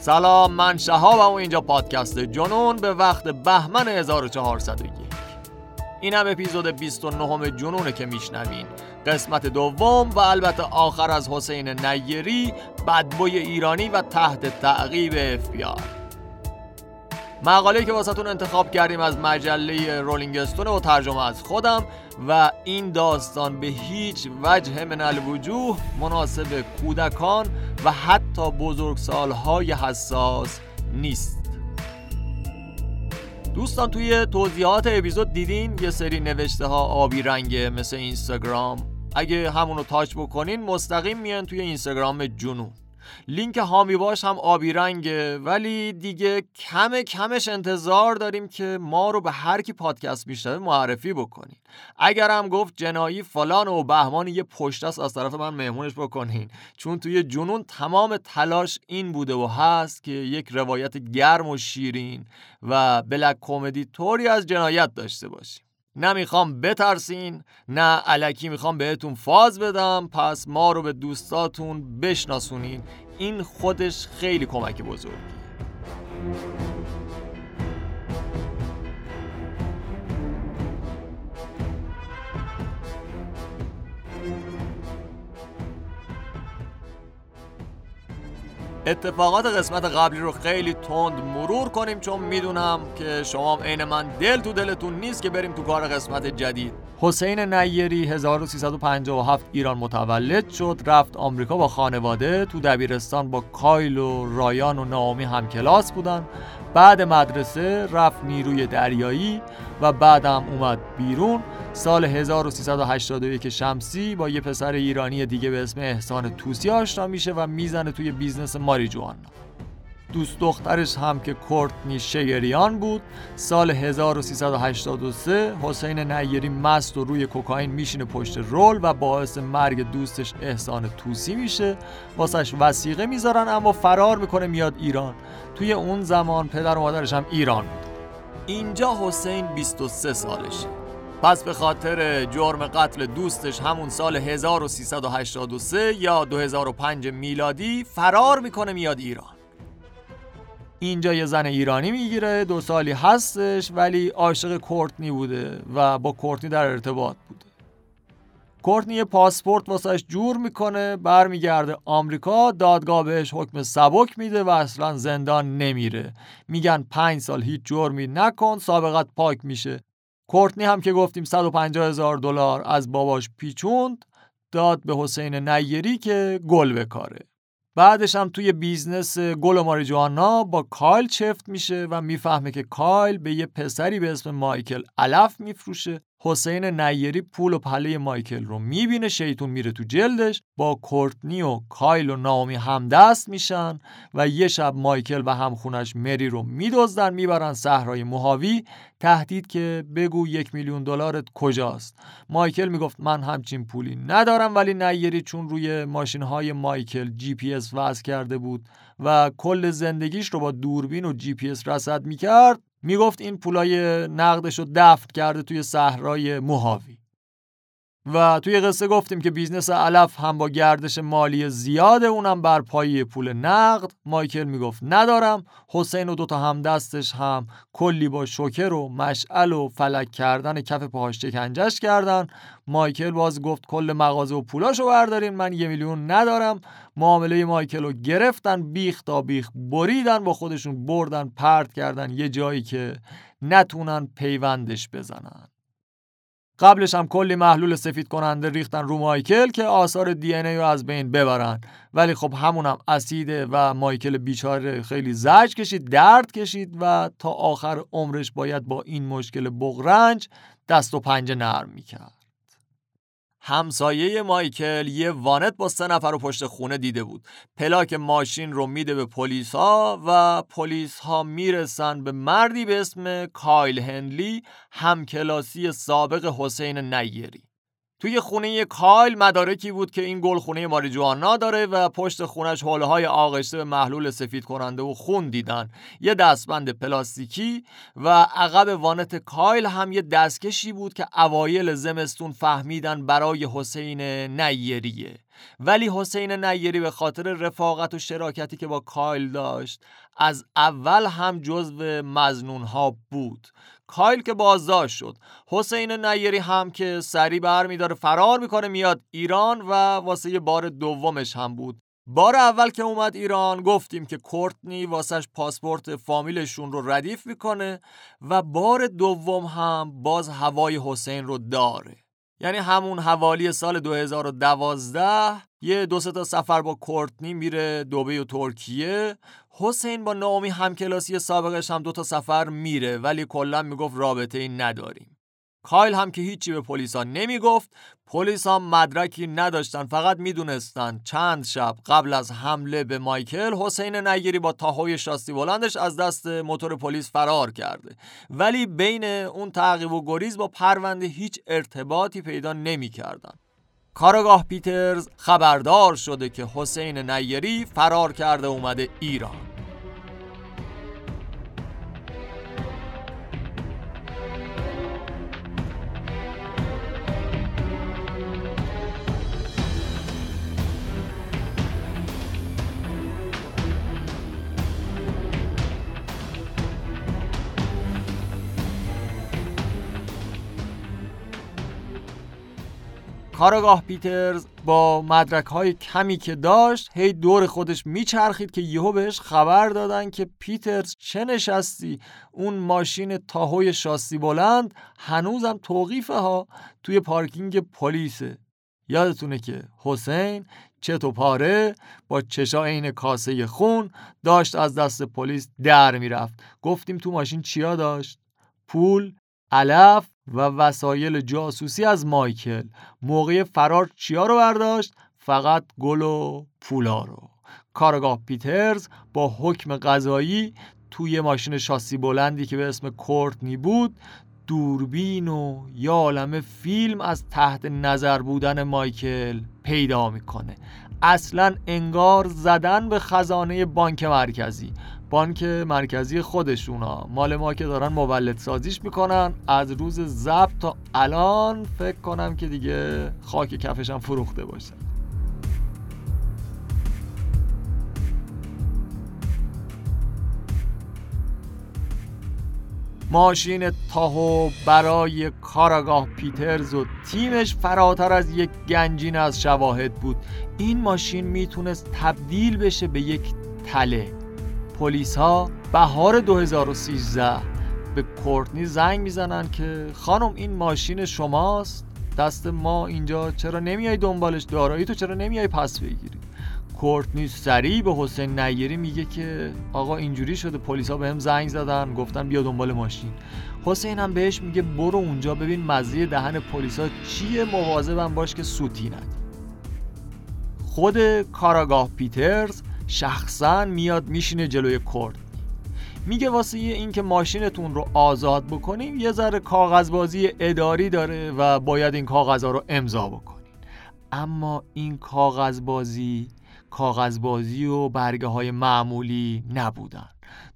سلام من شهابم و اینجا پادکست جنون به وقت بهمن 1401 این هم اپیزود 29 جنونه که میشنوین. قسمت دوم و البته آخر از حسین نیری بدبوی ایرانی و تحت تعقیب اف مقاله که واسهتون انتخاب کردیم از مجله رولینگ و ترجمه از خودم و این داستان به هیچ وجه من الوجوه مناسب کودکان و حتی بزرگسالهای حساس نیست. دوستان توی توضیحات اپیزود دیدین یه سری نوشته ها آبی رنگه مثل اینستاگرام. اگه همونو تاچ بکنین مستقیم میان توی اینستاگرام جنون. لینک هامی باش هم آبی رنگه. ولی دیگه کم کمش انتظار داریم که ما رو به هر کی پادکست میشنوه معرفی بکنین. اگر هم گفت جنایی فلان و بهمان یه پشت است از طرف من مهمونش بکنین. چون توی جنون تمام تلاش این بوده و هست که یک روایت گرم و شیرین و بلک کمدی طوری از جنایت داشته باشیم. نه می‌خوام بترسین نه علکی می‌خوام بهتون فاز بدم پس ما رو به دوستاتون بشناسونین. این خودش خیلی کمک بزرگی اتفاقات قسمت قبلی رو خیلی تند مرور کنیم چون می‌دونم که شما عین من دل تو دلتون نیست که بریم تو کار قسمت جدید. حسین نیری 1357 ایران متولد شد رفت آمریکا با خانواده تو دبیرستان با کایل و رایان و نامی هم کلاس بودن. بعد مدرسه رفت نیروی دریایی. و بعدم اومد بیرون. سال 1381 شمسی با یه پسر ایرانی دیگه به اسم احسان توسی آشنا میشه و می‌زنه توی بیزنس ماری‌جوانا دوست دخترش هم که کورتنی شگریان بود سال 1383 حسین نیری مست و روی کوکائین میشینه پشت رول و باعث مرگ دوستش احسان توسی میشه. واسش وسیقه می‌ذارن اما فرار می‌کنه میاد ایران. توی اون زمان پدر و مادرش هم ایران بود. اینجا حسین 23 سالشه. پس به خاطر جرم قتل دوستش همون سال 1383 یا 2005 میلادی فرار می‌کنه میاد ایران. اینجا یه زن ایرانی می‌گیره دو سالی هستش ولی عاشق کورتنی بوده و با کورتنی در ارتباط. کورتنی پاسپورت واسش جور می‌کنه برمیگرده آمریکا دادگاه بهش حکم سبک میده و اصلا زندان نمیره. میگن پنج سال هیچ جرمی نکن سابقت پاک میشه. کورتنی هم که گفتیم 150 هزار دلار از باباش پیچوند داد به حسین نیری که گل بکاره. بعدش هم توی بیزنس گل و ماریجوانا با کایل چفت میشه و می‌فهمه که کایل به یه پسری به اسم مایکل علف میفروشه. حسین نیری پول و پله مایکل رو می‌بینه شیطون میره تو جلدش. با کورتنی و کایل و نامی همدست میشن و یه شب مایکل و همخونه‌ش مری رو میدزدن می‌برن صحرای موهاوی. تهدید که بگو یک میلیون دلارت کجاست. مایکل می‌گفت من همچین پولی ندارم ولی نیری چون روی ماشین های مایکل جی پی اس کرده بود و کل زندگیش رو با دوربین و جی پی اس رصد می‌کرد می‌گفت این پولای نقدش رو دفن کرده توی صحرای موهاوی. و توی قصه گفتیم که بیزنس علف هم با گردش مالی زیاده اونم بر پایه‌ی پول نقد. مایکل می‌گفت ندارم. حسین و دوتا همدستش هم کلی با شوکر و مشعل و فلک کردن کف پاهاش شکنجش کردن. مایکل باز گفت کل مغازه و پولاشو بردارین من یه میلیون ندارم. معامله مایکل رو گرفتن بیخ تا بیخ بریدن با خودشون بردن پرت کردن یه جایی که نتونن پیوندش بزنن. قبلش هم کلی محلول سفید کننده ریختن رو مایکل که آثار دی ای رو از بین ببرن. ولی خب همونم اسیده و مایکل بیچاره خیلی زج کشید درد کشید و تا آخر عمرش باید با این مشکل بغرنج دست و پنجه نرم می‌کرد. همسایه مایکل یه وانت با سه نفر رو پشت خونه دیده بود. پلاک ماشین رو میده به پلیس ها و پلیس ها می‌رسن به مردی به اسم کایل هنلی همکلاسی سابق حسین نیری توی خونه کایل مدارکی بود که این گل خونه ماریجوانا داره و پشت خونش حوله های آغشته به محلول سفید کننده و خون دیدن. یه دستبند پلاستیکی و عقب وانت کایل هم یه دستکشی بود که اوایل زمستون فهمیدن برای حسین نیریه. ولی حسین نیری به خاطر رفاقت و شراکتی که با کایل داشت از اول هم جزو مزنون ها بود. کایل که بازداشت شد. حسین نیری هم که سری برمیداره فرار می‌کنه میاد ایران و واسه بار دومش هم بود. بار اول که اومد ایران گفتیم که کورتنی واسش پاسپورت فامیلشون رو ردیف می‌کنه و بار دوم هم باز هوای حسین رو داره. یعنی همون حوالی سال 2012 یه دو تا سفر با کورتنی میره دوبه و ترکیه حسین با نامی همکلاسی سابقش هم دو تا سفر میره ولی کلا می‌گفت رابطه ای نداریم. کایل هم که هیچی به پلیسا نمی‌گفت پلیس هم مدرکی نداشتن فقط می‌دونستن چند شب قبل از حمله به مایکل حسین نگیری با تاهوی شاستی بلندش از دست موتور پلیس فرار کرده. ولی بین اون تعقیب و گریز با پرونده هیچ ارتباطی پیدا نمی‌کردن. کارگاه پیترز خبردار شده که حسین نیری فرار کرده اومده ایران. کارگاه پیترز با مدرک های کمی که داشت هی دور خودش میچرخید که یهو بهش خبر دادن که پیترز چه نشستی؟ اون ماشین تاهوی شاسی بلند هنوزم توقیفه ها توی پارکینگ پلیسه. یادتونه که حسین و پاره با چشا عین کاسه خون داشت از دست پلیس در می‌رفت. گفتیم تو ماشین چیا داشت؟ پول علف و وسایل جاسوسی از مایکل. موقع فرار چیا رو برداشت؟ فقط گل و پولا رو. کارگاه پیترز با حکم قضایی توی ماشین شاسی بلندی که به اسم کورتنی بود دوربین و یا فیلم از تحت نظر بودن مایکل پیدا می‌کنه. اصلا انگار زدن به خزانه بانک مرکزی. بانک مرکزی خودشونا. مال ما که دارن مولد سازیش می‌کنن. از روز ضبط تا الان فکر کنم که دیگه خاک کفشم فروخته باشه. ماشین تاهو برای کاراگاه پیترز و تیمش فراتر از یک گنجین از شواهد بود. این ماشین می‌تونست تبدیل بشه به یک تله. پلیس ها بهار 2013 به کورتنی زنگ می‌زنن که خانم این ماشین شماست دست ما اینجا چرا نمیای دنبالش؟ دارایی تو چرا نمیای پس بگیری؟ کورتنی سریع به حسین نیری میگه که آقا اینجوری شده پلیسا بهم زنگ زدن گفتن بیا دنبال ماشین. حسین هم بهش میگه برو اونجا ببین مزه دهن پلیسا چیه مواظبم باش که سوتی ندی خود کاراگاه پیترز شخصا میاد میشینه جلوی کرد. میگه واسه این که ماشینتون رو آزاد بکنیم یه ذره کاغذبازی اداری داره و باید این کاغذها رو امضا بکنین. اما این کاغذبازی کاغذبازی و برگه های معمولی نبودن.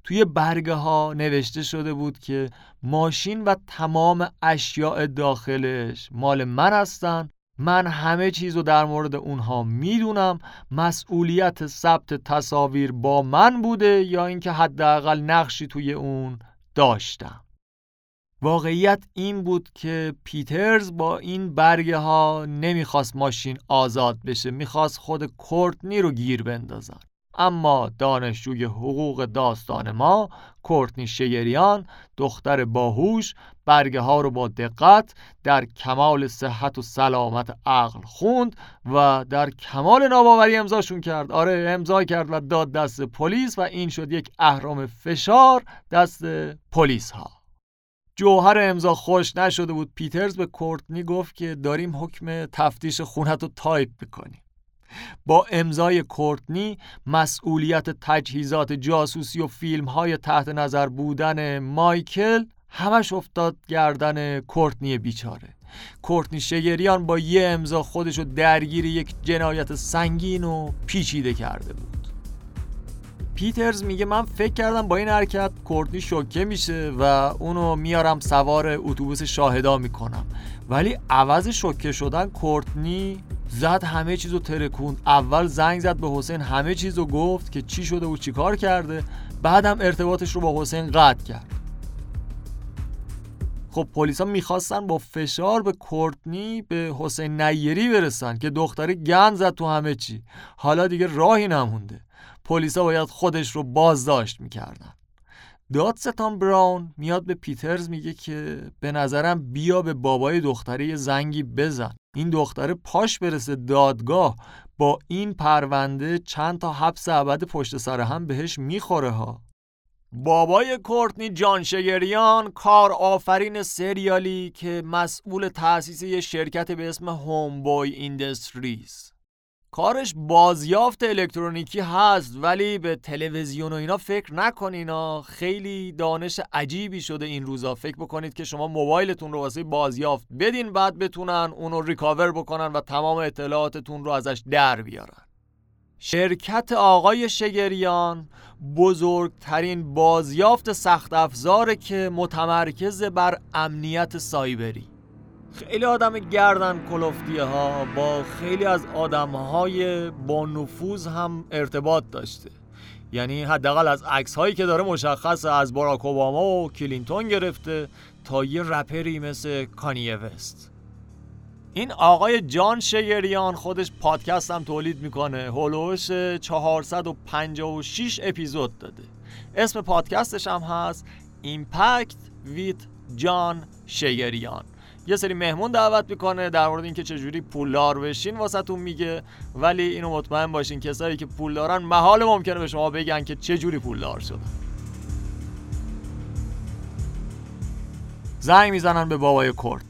توی برگه ها نوشته شده بود که ماشین و تمام اشیاء داخلش مال من هستن من همه چیز رو در مورد اونها می‌دونم. مسئولیت ثبت تصاویر با من بوده یا اینکه حداقل نقشی توی اون داشتم؟ واقعیت این بود که پیترز با این برگه ها نمی‌خواست ماشین آزاد بشه. می‌خواست خود کورتنی رو گیر بندازن اما دانشجوی حقوق داستان ما کورتنی شگریان دختر باهوش برگه ها رو با دقت در کمال صحت و سلامت عقل خوند و در کمال ناباوری امضاشون کرد. آره امضا کرد و داد دست پلیس و این شد یک اهرم فشار دست پلیس ها جوهر امضا خشک نشده بود. پیترز به کورتنی گفت که داریم حکم تفتیش خونه‌ت رو تایپ می‌کنیم. با امضای کورتنی مسئولیت تجهیزات جاسوسی و فیلم های تحت نظر بودن مایکل همش افتاد گردن کورتنی بیچاره. کورتنی شگریان با یه امضا خودش رو درگیر یک جنایت سنگین و پیچیده کرده بود. پیترز میگه من فکر کردم با این حرکت کورتنی شوکه میشه و اونو میارم سوار اتوبوس شاهدا می‌کنم. ولی عوض شوکه شدن کورتنی زد همه چیزو ترکوند. اول زنگ زد به حسین همه چیزو گفت که چی شده و چیکار کرده. بعدم ارتباطش رو با حسین قطع کرد. خب پلیسا می‌خواستن با فشار به کورتنی به حسین نیری برسن که دختری گند زد تو همه چی. حالا دیگه راهی نمونده. پلیسا باید خودش رو بازداشت می‌کردن. دادستان براون میاد به پیترز میگه که به نظرم بیا به بابای دختره زنگی بزن. این دختره پاش برسه دادگاه با این پرونده چند تا حبس ابد پشت سر هم بهش می‌خوره ها. بابای کورتنی جان شگریان کارآفرین سریالی که مسئول تأسیس یه شرکت به اسم Homeboy Industries کارش بازیافت الکترونیکی هست ولی به تلویزیون و اینا فکر نکنینا خیلی دانش عجیبی شده این روزا. فکر بکنید که شما موبایلتون رو واسه بازیافت بدین بعد بتونن اونو recover بکنن و تمام اطلاعاتتون رو ازش در بیارن. شرکت آقای شگریان بزرگترین بازیافت سخت افزاره که متمرکز بر امنیت سایبری. خیلی آدم گردن کلفتیه ها با خیلی از آدم های با نفوذ هم ارتباط داشته. یعنی حداقل از عکس هایی که داره مشخصه از باراک اوباما و کلینتون گرفته تا یه رپری مثل کانیه وست. این آقای جان شگریان خودش پادکست هم تولید می‌کنه. هولوش 456 اپیزود داده. اسم پادکستش هم هست ایمپکت ویت جان شگریان یه سری مهمون دعوت می‌کنه در مورد اینکه چجوری پولدار بشین واسهتون میگه. ولی اینو مطمئن باشین کسایی که پول دارن محال ممکنه به شما بگن که چجوری پولدار شدن. زنگ می‌زنن به بابای کرد.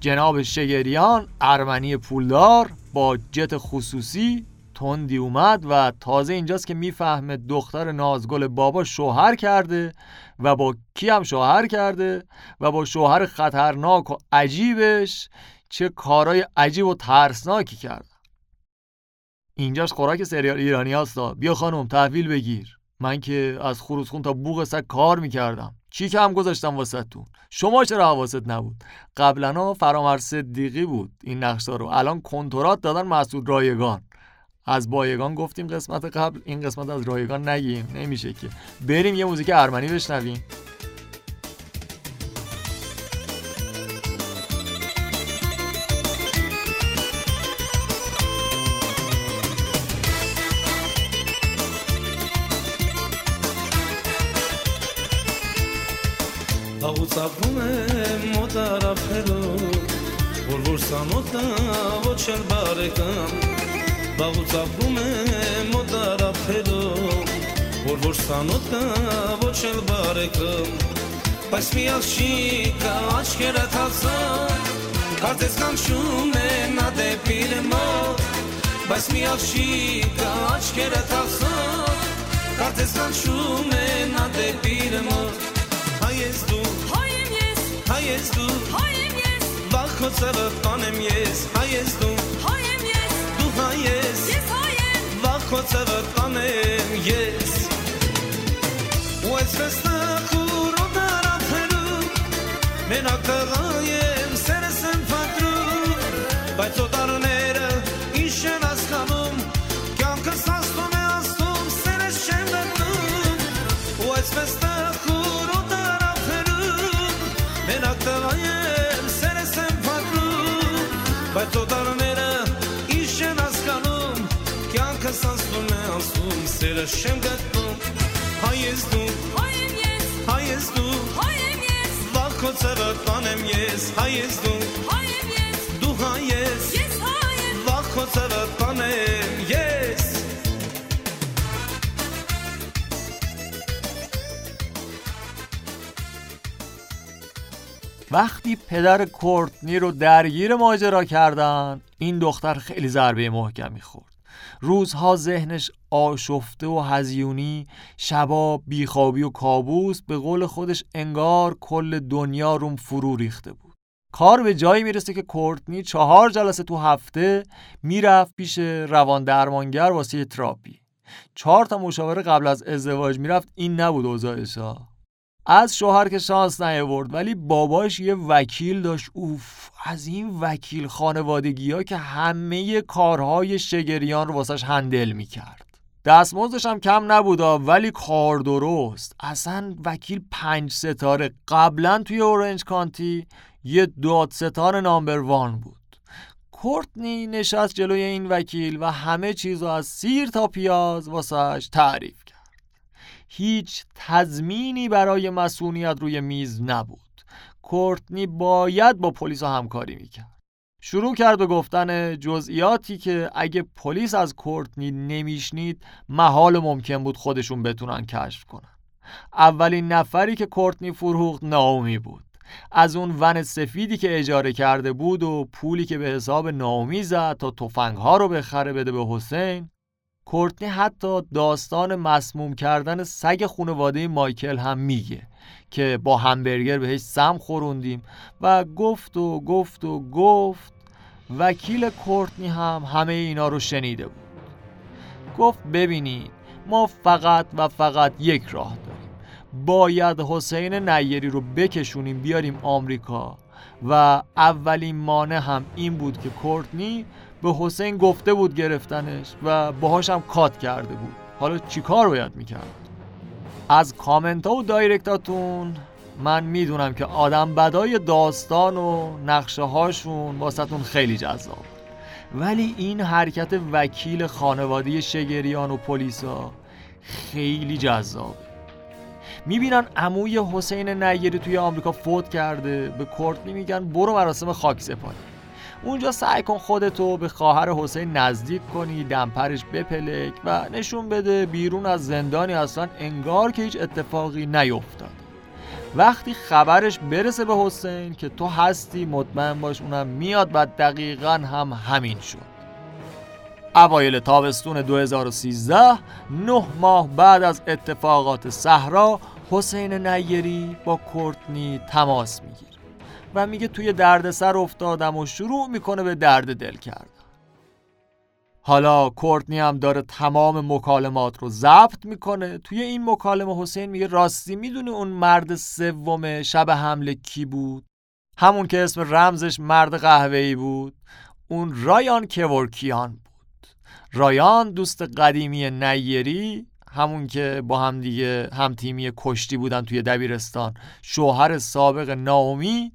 جناب شگریان ارمنی پولدار با جت خصوصی تندی اومد و تازه اینجاست که می‌فهمه دختر نازگل بابا شوهر کرده و با کی هم شوهر کرده و با شوهر خطرناک و عجیبش چه کارای عجیب و ترسناکی کرده اینجاش خوراک سریال ایرانی هستا بیا خانم تحویل بگیر. من که از خروزخون تا بوغ سگ کار می‌کردم. چی که هم گذاشتم واسه تون شما چرا حواست نبود؟ قبلا فرامر صدیقی بود این نقشا رو. الان کنترات دادن مسعود رایگان. از بایگان گفتیم قسمت قبل این قسمت از رایگان نگیم نمیشه که. بریم یه موزیک ارمنی بشنویم. صبونه مو طرف هلو بول بول سامو تا Վաղուց ապրում եմ մոտարապերում Որ որ սանոթը ոչ էլ բարեկում Բայց մի աղջիկա աչքերը թացան Կարծես կանչում է նա դեպիր մոտ Բայց մի աղջիկա աչքերը թացան Կարծես կանչում է նա դեպիր մոտ Հայ ես դու Հայ եմ ես Հայ ես դու Հայ եմ ես Վախ քո ծևը տանեմ ես Հայ ես դու ցավը կանեմ ես ու այսպես նա խորոն արաթերու մենակ դղայ Krzyżem gadną A jest tu, a jest tu Walko cewar panem jest A jest tu, ducha jest Walko cewar panem jest وقتی پدر کورتنی رو درگیر ماجرا کردن این دختر خیلی ضربه محکمی خورد روزها ذهنش آشفته و هزیونی شبا بیخوابی و کابوس به قول خودش انگار کل دنیا روم فرو ریخته بود. کار به جایی می‌رسه که کورتنی چهار جلسه تو هفته می‌رفت پیش روان درمانگر واسه تراپی. چهار تا مشاوره قبل از ازدواج می‌رفت این نبود اوضاعش از شوهر که شانس نیاورد ولی باباش یه وکیل داشت. اوف از این وکیل خانوادگی ها که همه کارهای شگریان رو واسش هندل می‌کرد. دستمزدش هم کم نبودا ولی کار درست. اصلا وکیل پنج ستاره. قبلا توی اورنج کانتی یه داد ستاره نامبر وان بود. کورتنی نشست جلوی این وکیل و همه چیز از سیر تا پیاز واسش تعریف کرد هیچ تضمینی برای مسئولیت روی میز نبود. کورتنی باید با پلیس همکاری می‌کرد. شروع کرد به گفتن جزئیاتی که اگه پلیس از کورتنی نمیشنید محال ممکن بود خودشون بتونن کشف کنن. اولین نفری که کورتنی فروخت ناومی بود. از اون ون سفیدی که اجاره کرده بود و پولی که به حساب ناومی زد تا تفنگ ها رو بخره بده به حسین کورتنی حتی داستان مسموم کردن سگ خانواده مایکل هم میگه که با همبرگر بهش سم خوروندیم و گفت و گفت و گفت وکیل کورتنی هم همه اینا رو شنیده بود. گفت ببینید ما فقط و فقط یک راه داریم. باید حسین نیری رو بکشونیم بیاریم آمریکا و اولین مانع هم این بود که کورتنی به حسین گفته بود گرفتنش و باهاش هم کات کرده بود. حالا چیکار باید می‌کرد؟ از کامنت ها و دایرکتاتون من می‌دونم که آدم بدای داستان و نقشه هاشون واسهتون خیلی جذاب. ولی این حرکت وکیل خانواده شگریان و پلیسا خیلی جذابه می‌بینن عموی حسین نیری توی آمریکا فوت کرده به کورتنی میگن برو مراسم خاک سپاری. اونجا سعی کن خودتو به خواهر حسین نزدیک کنی دمپرش بپلک و نشون بده بیرون از زندانی اصلا انگار که هیچ اتفاقی نیفتاد. وقتی خبرش برسه به حسین که تو هستی مطمئن باش اونم میاد و دقیقا هم همین شد. اوایل تابستون 2013 نه ماه بعد از اتفاقات صحرا حسین نیری با کورتنی تماس می‌گیره. و میگه توی دردسر افتادم و شروع می‌کنه به درد دل کردن. حالا کورتنی هم داره تمام مکالمات رو ضبط می‌کنه. توی این مکالمه حسین میگه راستی می‌دونی اون مرد سوم شب حمله کی بود؟ همون که اسم رمزش مرد قهوه‌ای بود. اون رایان کورکیان بود. رایان دوست قدیمی نیری همون که با هم دیگه هم تیمی کشتی بودن توی دبیرستان. شوهر سابق ناومی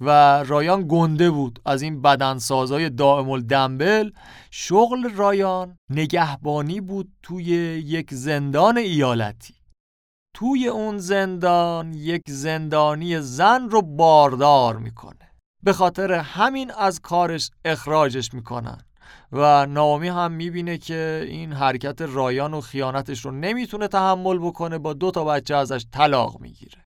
و رایان گنده بود از این بدنسازای دائم الدنبل شغل رایان نگهبانی بود توی یک زندان ایالتی. توی اون زندان یک زندانی زن رو باردار می‌کنه. به خاطر همین از کارش اخراجش می‌کنن. و نامی هم می‌بینه که این حرکت رایان و خیانتش رو نمی‌تونه تحمل بکنه با دو تا بچه ازش طلاق می‌گیره.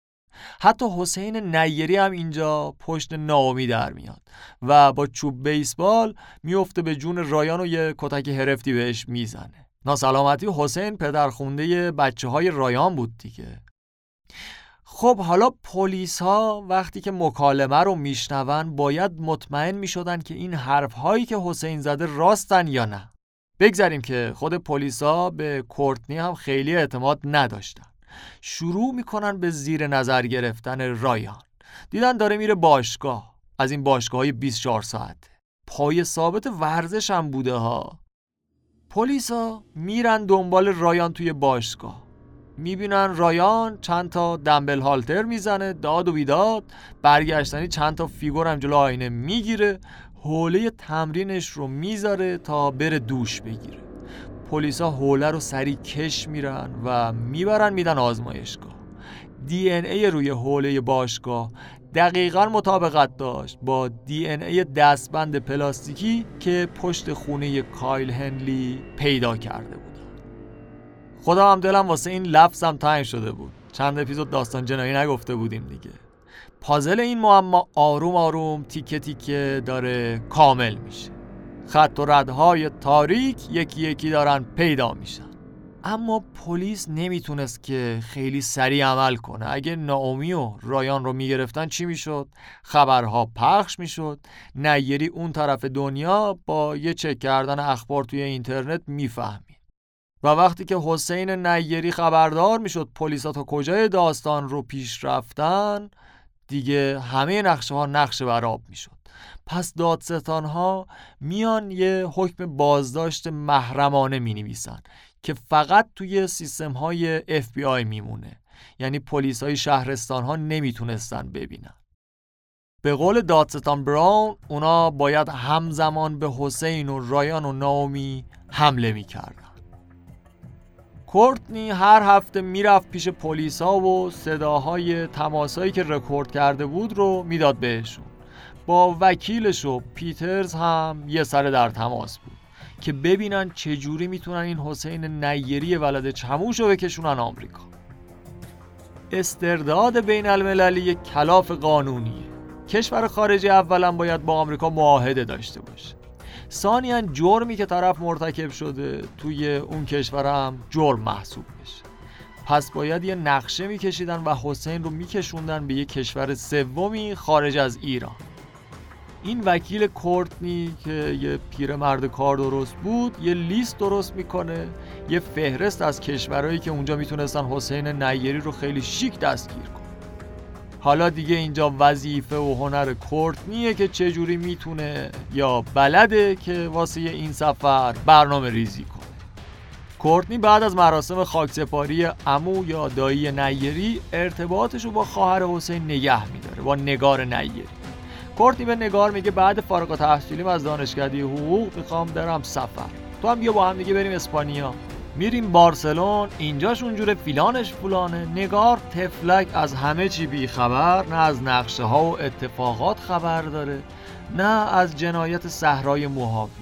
حتی حسین نیری هم اینجا پشت نامی در میاد و با چوب بیسبال میفته به جون رایان و یه کتک هرفتی بهش می‌زنه. ناسلامتی حسین پدرخونده بچه های رایان بود دیگه. خب حالا پلیس ها وقتی که مکالمه رو میشنون باید مطمئن می‌شدن که این حرف هایی که حسین زده راستن یا نه. بگذاریم که خود پلیس ها به کورتنی هم خیلی اعتماد نداشتن. شروع می‌کنن به زیر نظر گرفتن رایان. دیدن داره میره باشگاه. از این باشگاه های 24 ساعته. پای ثابت ورزش هم بوده ها. پلیسا میرن دنبال رایان توی باشگاه. می‌بینن رایان چند تا دنبل هالتر می‌زنه داد و بیداد. برگشتنی چند تا فیگور هم جلو آینه می‌گیره. حوله تمرینش رو می‌ذاره تا بره دوش بگیره. پلیسا حوله رو سری کش میرن و می‌برن میدن آزمایشگاه. دی ان ای روی حوله باشگاه دقیقا مطابقت داشت با دی ان ای دستبند پلاستیکی که پشت خونه کایل هنلی پیدا کرده بود. خدا هم دلم واسه این لفظم تنگ شده بود. چند اپیزود داستان جنایی نگفته بودیم دیگه. پازل این معما آروم آروم تیکه تیکه داره کامل میشه. خط و ردهای تاریک یکی یکی دارن پیدا میشن. اما پلیس نمی‌تونست که خیلی سریع عمل کنه. اگه ناومی و رایان رو می‌گرفتن چی می‌شد؟ خبرها پخش می‌شد. نیری اون طرف دنیا با یه چک کردن اخبار توی اینترنت می‌فهمید. و وقتی که حسین نیری خبردار می‌شد پلیسا تا کجای داستان رو پیش رفتن دیگه همه نقشه ها نقشه براب می‌شد. پس دادستان ها میان یه حکم بازداشت محرمانه می نویسن که فقط توی سیستم های FBI میمونه. یعنی پلیس های شهرستان ها نمی‌تونستن ببینن. به قول دادستان براون اونا باید همزمان به حسین و رایان و ناومی حمله می‌کردن. کورتنی هر هفته می‌رفت پیش پلیسا و صداهای تماسایی که رکورد کرده بود رو می‌داد بهشون. با وکیلش و پیترز هم یه سر در تماس بود که ببینن چجوری می‌تونن این حسین نیری ولد چموش رو بکشونن آمریکا. استرداد بین المللی کلاف قانونیه. کشور خارجی اولا باید با آمریکا معاهده داشته باشه. ثانیا جرمی که طرف مرتکب شده توی اون کشورم جرم محسوب بشه پس باید یه نقشه میکشیدن و حسین رو میکشوندن به یه کشور سومی خارج از ایران. این وکیل کورتنی که یه پیرمرد کار درست بود یه لیست درست می‌کنه یه فهرست از کشورهایی که اونجا می‌تونستن حسین نیری رو خیلی شیک دستگیر کنه حالا دیگه اینجا وظیفه و هنر کورتنیه که چجوری می‌تونه یا بلده که واسه این سفر برنامه ریزی کنه. کورتنی بعد از مراسم خاکسپاری امو یا دایی نیری ارتباطش رو با خواهر حسین نگه میداره با نگار نیری کورتنی به نگار میگه بعد فارغ تحصیلیم از دانشکده حقوق می‌خوام برم سفر. تو هم بیا با هم دیگه بریم اسپانیا. میریم بارسلون اینجاش اونجوره فیلانش فلانه. نگار تفلک از همه چی بی خبر نه از نقشه ها و اتفاقات خبر داره نه از جنایت صحرای موهاوی.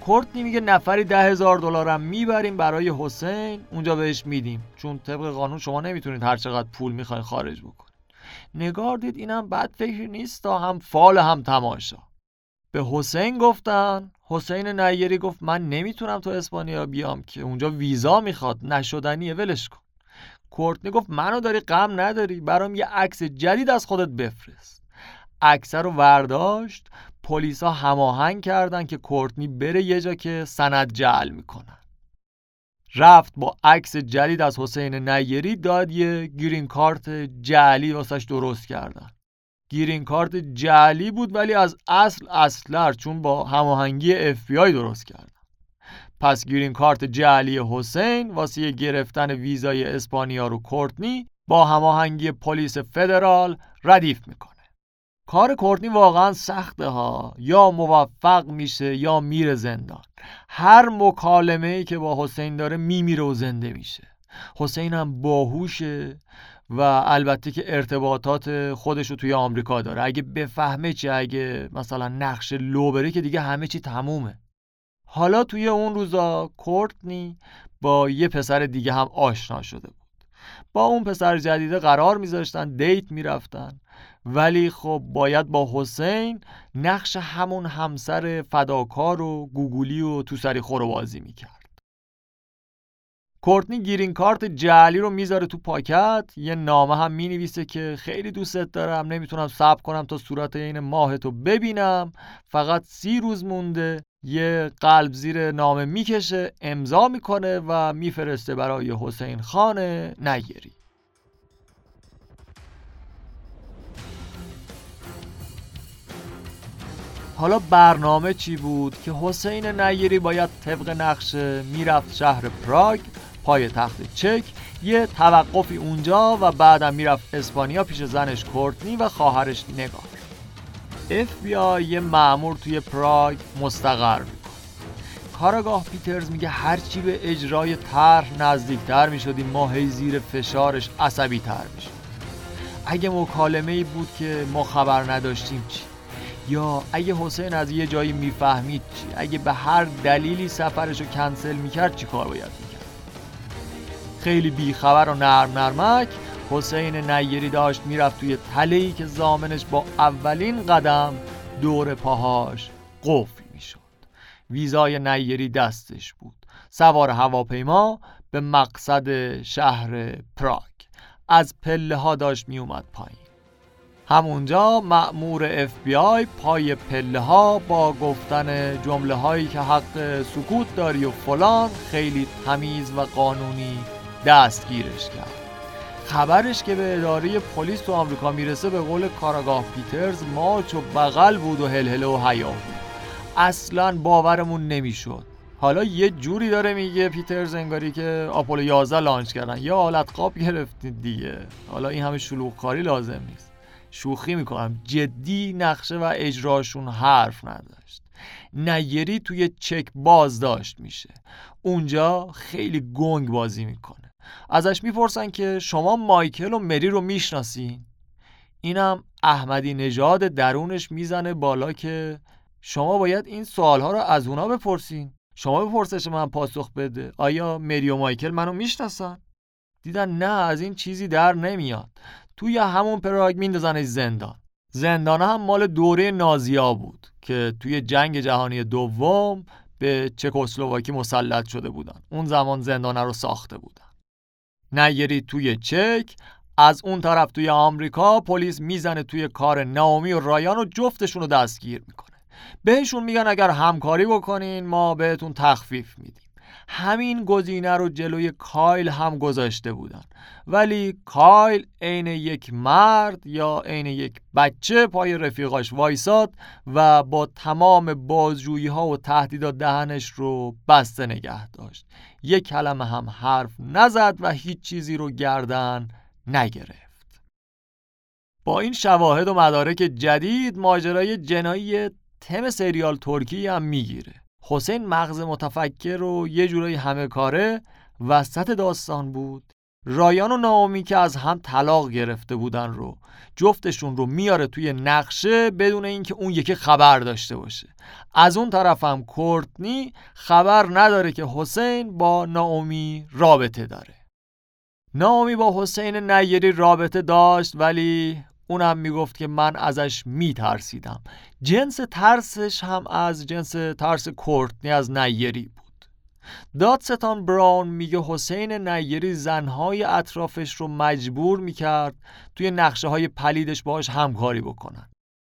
کورتنی میگه نفری ده هزار دلارم می‌بریم برای حسین اونجا بهش میدیم. چون طبق قانون شما نمی‌تونید هر چقدر پول می‌خواین خارج بکن نگار دید اینم بد فکر نیست تا هم فال هم تماشا. به حسین گفتن حسین نیری گفت من نمی‌تونم تو اسپانیا بیام که اونجا ویزا می‌خواد نشدنیه ولش کن. کورتنی گفت منو داری غم نداری برام یه عکس جدید از خودت بفرست. عکس رو ورداشت پلیسا هماهنگ کردن که کورتنی بره یه جا که سند جعل می‌کنن. رفت با عکس جدید از حسین نیری داد یه green card جعلی واسش درست کردن. green card جعلی بود ولی از اصل اصل‌تر چون با هماهنگی اف بی آی درست کردن پس green card جعلی حسین واسه گرفتن ویزای اسپانیا رو کورتنی با هماهنگی پلیس فدرال ردیف می‌کنه. کار کورتنی واقعا سخته ها. یا موفق میشه یا میره زندان. هر مکالمه ای که با حسین داره میمیره و زنده میشه. حسین هم باهوشه. و البته که ارتباطات خودش رو توی آمریکا داره. اگه بفهمه چی اگه مثلا نقش لو بره که دیگه همه چی تمومه. حالا توی اون روزا کورتنی با یه پسر دیگه هم آشنا شده بود. با اون پسر جدیده قرار میذاشتن دیت می‌رفتن. ولی خب باید با حسین نقش همون همسر فداکار و گوگولی و تو سری خورو بازی می‌کرد. کورتنی گیرین کارت جعلی رو می‌ذاره تو پاکت. یه نامه هم می‌نویسه که خیلی دوستت دارم نمی‌تونم صبر کنم تا صورت این ماه تو ببینم. فقط سی روز مونده یه قلب زیر نامه می‌کشه امضا می‌کنه و میفرسته برای حسین خان نگری حالا برنامه چی بود؟ که حسین نیری باید طبق نقشه می‌رفت شهر پراگ. پای تخت چک یه توقفی اونجا و بعدم می‌رفت اسپانیا پیش زنش کورتنی و خواهرش نگار. اف بی آی یه معمور توی پراگ مستقر می‌کنه. کاراگاه پیترز میگه هرچی به اجرای طرح نزدیکتر می‌شدیم ما هی زیر فشارش عصبی تر می‌شد. اگه مکالمه ای بود که ما خبر نداشتیم چی؟ یا اگه حسین از یه جایی می‌فهمید چی؟ اگه به هر دلیلی سفرش رو کنسل می‌کرد چی کار باید خیلی بیخبر و نرم نرمک. حسین نیری داشت می‌رفت توی تلهی که زامنش با اولین قدم دور پاهاش قفل می‌شد. ویزای نیری دستش بود. سوار هواپیما به مقصد شهر پراگ. از پله ها داشت می اومد پایین. همونجا مأمور اف بی آی پای پله ها با گفتن جمله هایی که حق سکوت داری و فلان خیلی تمیز و قانونی دستگیرش کرد. خبرش که به اداره پلیس تو آمریکا می‌رسه به قول کارآگاه پیترز ماچ و بغل بود و هلهله و هیاهو اصلا باورمون نمی‌شد. حالا یه جوری داره میگه پیترز انگاری که آپولو 11 لانچ کردن. یا حالت قاب گرفتید دیگه. حالا این همه شلوغ کاری لازم نیست. شوخی می‌کنم. جدی نقشه و اجراشون حرف نداشت. نیری توی چک بازداشت میشه. اونجا خیلی گنگ بازی می‌کنه. ازش می‌پرسن که شما مایکل و مری رو می‌شناسین؟ اینم احمدی نژاد درونش می‌زنه بالا که شما باید این سوالها رو از اونا بپرسین. شما به پرسش من پاسخ بده. آیا مری و مایکل منو می‌شناسن؟ دیدن نه از این چیزی در نمیاد. توی همون پراگ میندازنش زندان. زندان هم مال دوره نازیا بود که توی جنگ جهانی دوم به چکسلواکی مسلط شده بودن. اون زمان زندانه رو ساخته بودن. نیری توی چک از اون طرف توی آمریکا پلیس می‌زنه توی کار نامی و رایان و جفتشون رو دستگیر می‌کنه. بهشون میگن اگر همکاری بکنین ما بهتون تخفیف میدیم. همین گزینه رو جلوی کایل هم گذاشته بودن. ولی کایل عین یک مرد یا عین یک بچه پای رفیقاش وایساد و با تمام بازجویی ها و تهدیدات دهنش رو بسته نگه داشت. یک کلمه هم حرف نزد و هیچ چیزی رو گردن نگرفت. با این شواهد و مدارک جدید ماجرای جنایی تم سریال ترکی هم می‌گیره. حسین مغز متفکر و یه جورایی همه کاره وسط داستان بود. رایان و نامی که از هم طلاق گرفته بودن رو جفتشون رو میاره توی نقشه بدون اینکه اون یکی خبر داشته باشه. از اون طرف هم کورتنی خبر نداره که حسین با نامی رابطه داره. نامی با حسین نیری رابطه داشت ولی اونم می‌گفت که من ازش میترسیدم. جنس ترسش هم از جنس ترس کورتنی از نیری بود. دادستان براون میگه حسین نیری زنهای اطرافش رو مجبور می‌کرد توی نقشه های پلیدش باهاش همکاری بکنن.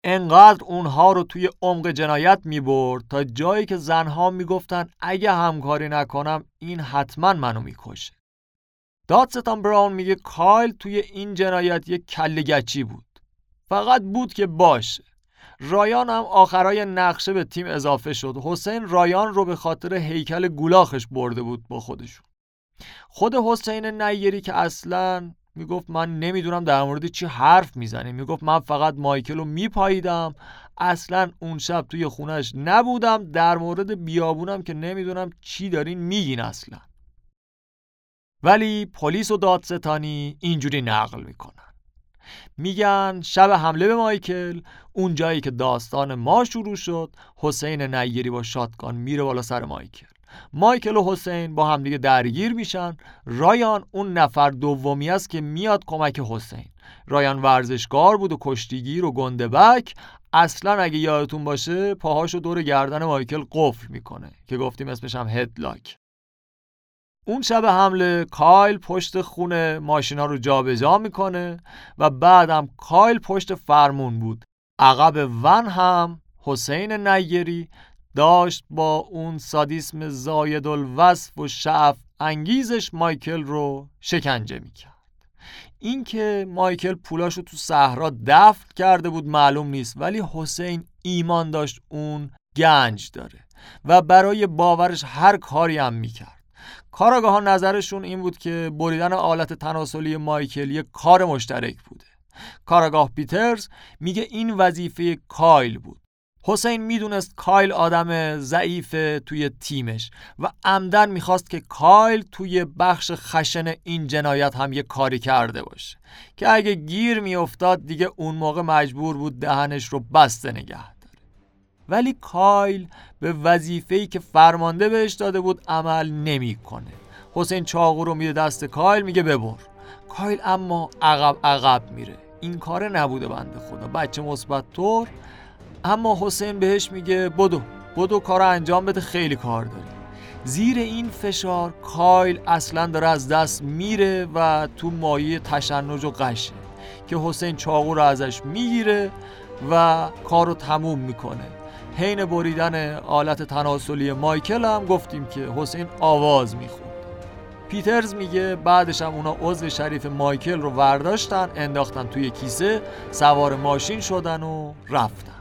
انقدر اونها رو توی عمق جنایت می‌برد تا جایی که زنها می‌گفتن اگه همکاری نکنم این حتما منو می‌کشه. دادستان براون میگه کایل توی این جنایت یک کلگچی بود. فقط بود که باشه. رایان هم آخرای نقشه به تیم اضافه شد. حسین رایان رو به خاطر هیکل گولاخش برده بود با خودشون. خود حسین نیری که اصلا می‌گفت من نمی‌دونم در مورد چی حرف می‌زنی. می‌گفت من فقط مایکل رو میپاییدم. اصلا اون شب توی خونش نبودم. در مورد بیابونم که نمی‌دونم چی دارین میگین اصلا. ولی پلیس و دادستانی اینجوری نقل می‌کنن. میگن شب حمله به مایکل. اون جایی که داستان ما شروع شد حسین نیری با شاتگان میره بالا سر مایکل. مایکل و حسین با همدیگه درگیر میشن. رایان اون نفر دومی است که میاد کمک حسین. رایان ورزشکار بود و کشتیگیر و گندبک اصلا اگه یادتون باشه پاهاشو دور گردن مایکل قفل می‌کنه که گفتیم اسمش هم هدلاک اون شب حمله کایل پشت خونه ماشینا رو جابجا جا می‌کنه و بعدم کایل پشت فرمون بود. عقب ون هم حسین نیری داشت با اون سادیسم زاید الوصف و شعف انگیزش مایکل رو شکنجه می‌کرد. اینکه مایکل پولاشو تو صحرا دفن کرده بود معلوم نیست ولی حسین ایمان داشت اون گنج داره و برای باورش هر کاری هم می‌کرد. ها نظرشون این بود که بریدن آلت تناسلی مایکل یک کار مشترک بوده. کاراگاه پیترز میگه این وظیفه کایل بود. حسین می‌دونست کایل آدم ضعیف توی تیمش و عمدن می‌خواست که کایل توی بخش خشن این جنایت هم یه کاری کرده باشه. که اگه گیر میافتاد دیگه اون موقع مجبور بود دهنش رو بسته نگه. ولی کایل به وظیفه‌ای که فرمانده بهش داده بود عمل نمی‌کنه. حسین چاقو رو میده دست کایل میگه ببر. کایل اما عقب عقب میره. این کار نبوده بنده خدا. بچه مثبت طور. اما حسین بهش میگه بدو بدو کار انجام بده خیلی کار داری. زیر این فشار کایل اصلا داره از دست میره و تو مایه تشنج و قشه که حسین چاقو رو ازش می‌گیره و کار رو تموم می‌کنه. حین بریدن آلت تناسلی مایکل هم گفتیم که حسین آواز می‌خوند. پیترز میگه بعدش هم اونا عضو شریف مایکل رو ورداشتن انداختن توی کیسه سوار ماشین شدن و رفتن.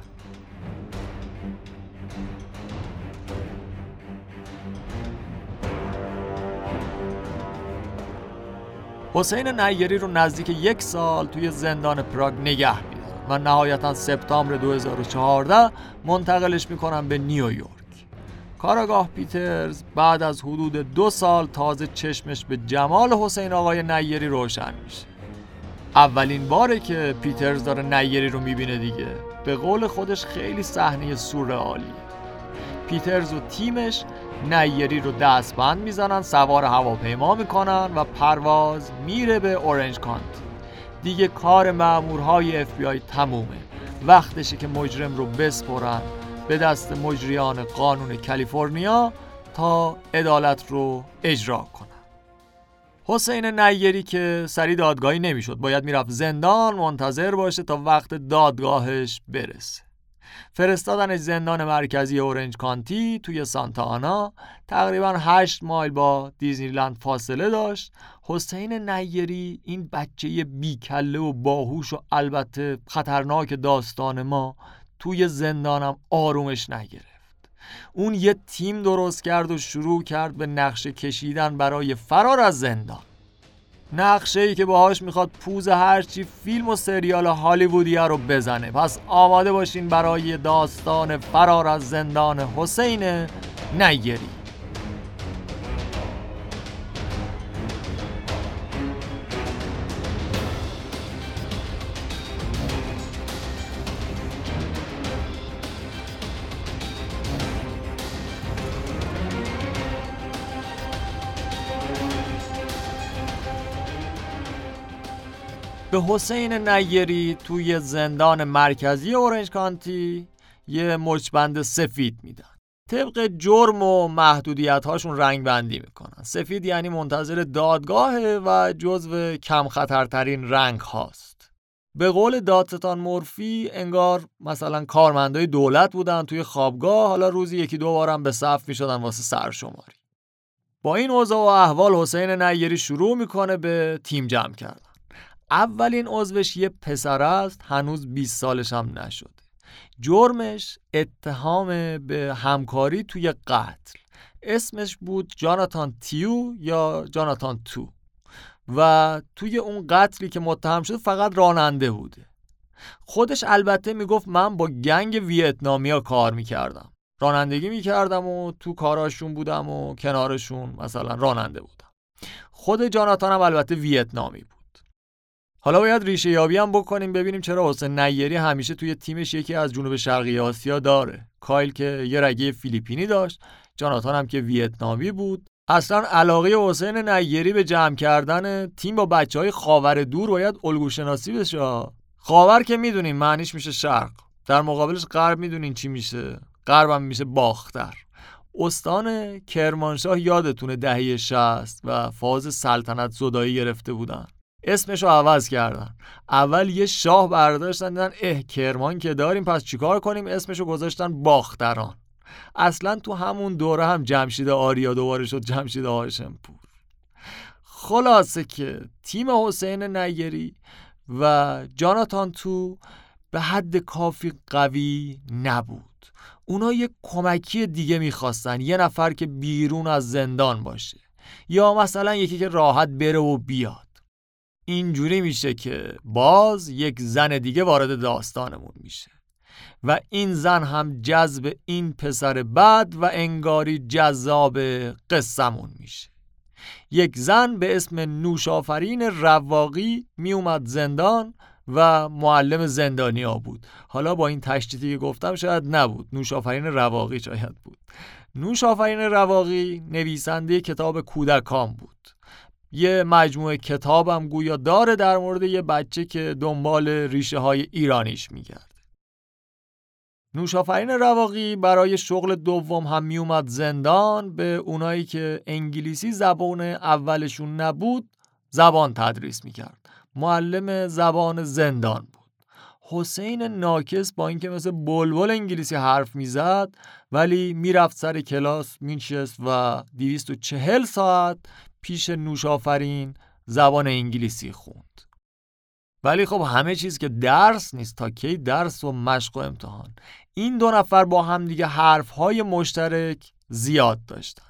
حسین نیری رو نزدیک یک سال توی زندان پراگ نگه میدارن و نهایتا سپتامبر 2014 منتقلش می‌کنن به نیویورک. کاراگاه پیترز بعد از حدود دو سال تازه چشمش به جمال حسین آقای نیری روشن میشه. اولین باره که پیترز داره نیری رو می‌بینه دیگه. به قول خودش خیلی صحنه سورئالی پیترز و تیمش نیری رو دستبند می‌زنن سوار هواپیما می‌کنن و پرواز میره به اورنج کانت. دیگه کار مامورهای اف بی آی تمومه. وقتشه که مجرم رو بسپرن به دست مجریان قانون کالیفرنیا تا عدالت رو اجرا کنن. حسین نیری که سری دادگاهی نمی‌شد باید می‌رفت زندان منتظر باشه تا وقت دادگاهش برسه. فرستادن زندان مرکزی اورنج کانتی توی سانتا آنا تقریبا 8 مایل با دیزنیلند فاصله داشت. حسین نیری این بچه بیکله و باهوش و البته خطرناک داستان ما توی زندانم آرومش نگرفت. اون یه تیم درست کرد و شروع کرد به نقشه کشیدن برای فرار از زندان. نقشه ای که باهاش می‌خواد پوز هرچی فیلم و سریال هالیوودی رو بزنه. پس آماده باشین برای داستان فرار از زندان حسین نیری. به حسین نیری توی زندان مرکزی اورنج کانتی یه مچبند سفید میدن. طبق جرم و محدودیت هاشون رنگ بندی می‌کنن. سفید یعنی منتظر دادگاهه و جزو کم خطرترین رنگ هاست به قول دادستان مورفی انگار مثلا کارمندای دولت بودن توی خوابگاه حالا روزی یکی دو بارم به صف می‌شدن واسه سرشماری. با این اوضاع و احوال حسین نیری شروع می‌کنه به تیم جمع کردن. اولین عضوش یه پسر است هنوز 20 سالش هم نشده. جرمش اتهام به همکاری توی قتل. اسمش بود جاناتان تیو یا جاناتان تو. و توی اون قتلی که متهم شد فقط راننده بوده. خودش البته می‌گفت من با گنگ ویتنامیا کار می‌کردم. رانندگی می‌کردم و تو کاراشون بودم و کنارشون مثلا راننده بودم. خود جاناتان هم البته ویتنامی بود. حالا باید ریشه یابی هم بکنیم ببینیم چرا حسین نیری همیشه توی تیمش یکی از جنوب شرقی آسیا داره. کایل که یه رگه فیلیپینی داشت جاناتان هم که ویتنامی بود. اصلا علاقه حسین نیری به جمع کردن تیم با بچه های خاور دور باید الگو شناسی بشه. خاور که می‌دونیم معنیش میشه شرق. در مقابلش غرب می‌دونین چی میشه. غرب هم میشه باختر. استان کرمانشاه یادتونه دهه 60 و فاز سلطنت زدایی گرفته بودن. اسمش رو عوض کردن اول یه شاه برداشتن دیدن اه کرمان که داریم پس چیکار کنیم؟ اسمش رو گذاشتن باختران. اصلا تو همون دوره هم جمشید آریا دوباره شد جمشید هاشمپور خلاصه که تیم حسین نیری و جاناتان تو به حد کافی قوی نبود. اونا یه کمکی دیگه می‌خواستن یه نفر که بیرون از زندان باشه. یا مثلا یکی که راحت بره و بیاد. اینجوری میشه که باز یک زن دیگه وارد داستانمون میشه. و این زن هم جذب این پسر بد و انگاری جذاب قصمون میشه. یک زن به اسم نوشافرین رواقی میومد زندان و معلم زندانیا بود. حالا با این تشدیدی که گفتم شاید نبود. نوشافرین رواقی شاید بود. نوشافرین رواقی نویسنده کتاب کودکان بود. یه مجموعه کتابم گویا داره در مورد یه بچه که دنبال ریشه های ایرانیش میگرده نوشافرین رواقی برای شغل دوم هم میومد زندان. به اونایی که انگلیسی زبان اولشون نبود زبان تدریس می‌کرد. معلم زبان زندان بود. حسین ناکس با اینکه مثل بلبل انگلیسی حرف می‌زد ولی می‌رفت سر کلاس مینشست و 240 ساعت پیش نوشافرین زبان انگلیسی خوند. ولی خب همه چیز که درس نیست تا کی درس و مشق و امتحان. این دو نفر با هم دیگه حرف های مشترک زیاد داشتن.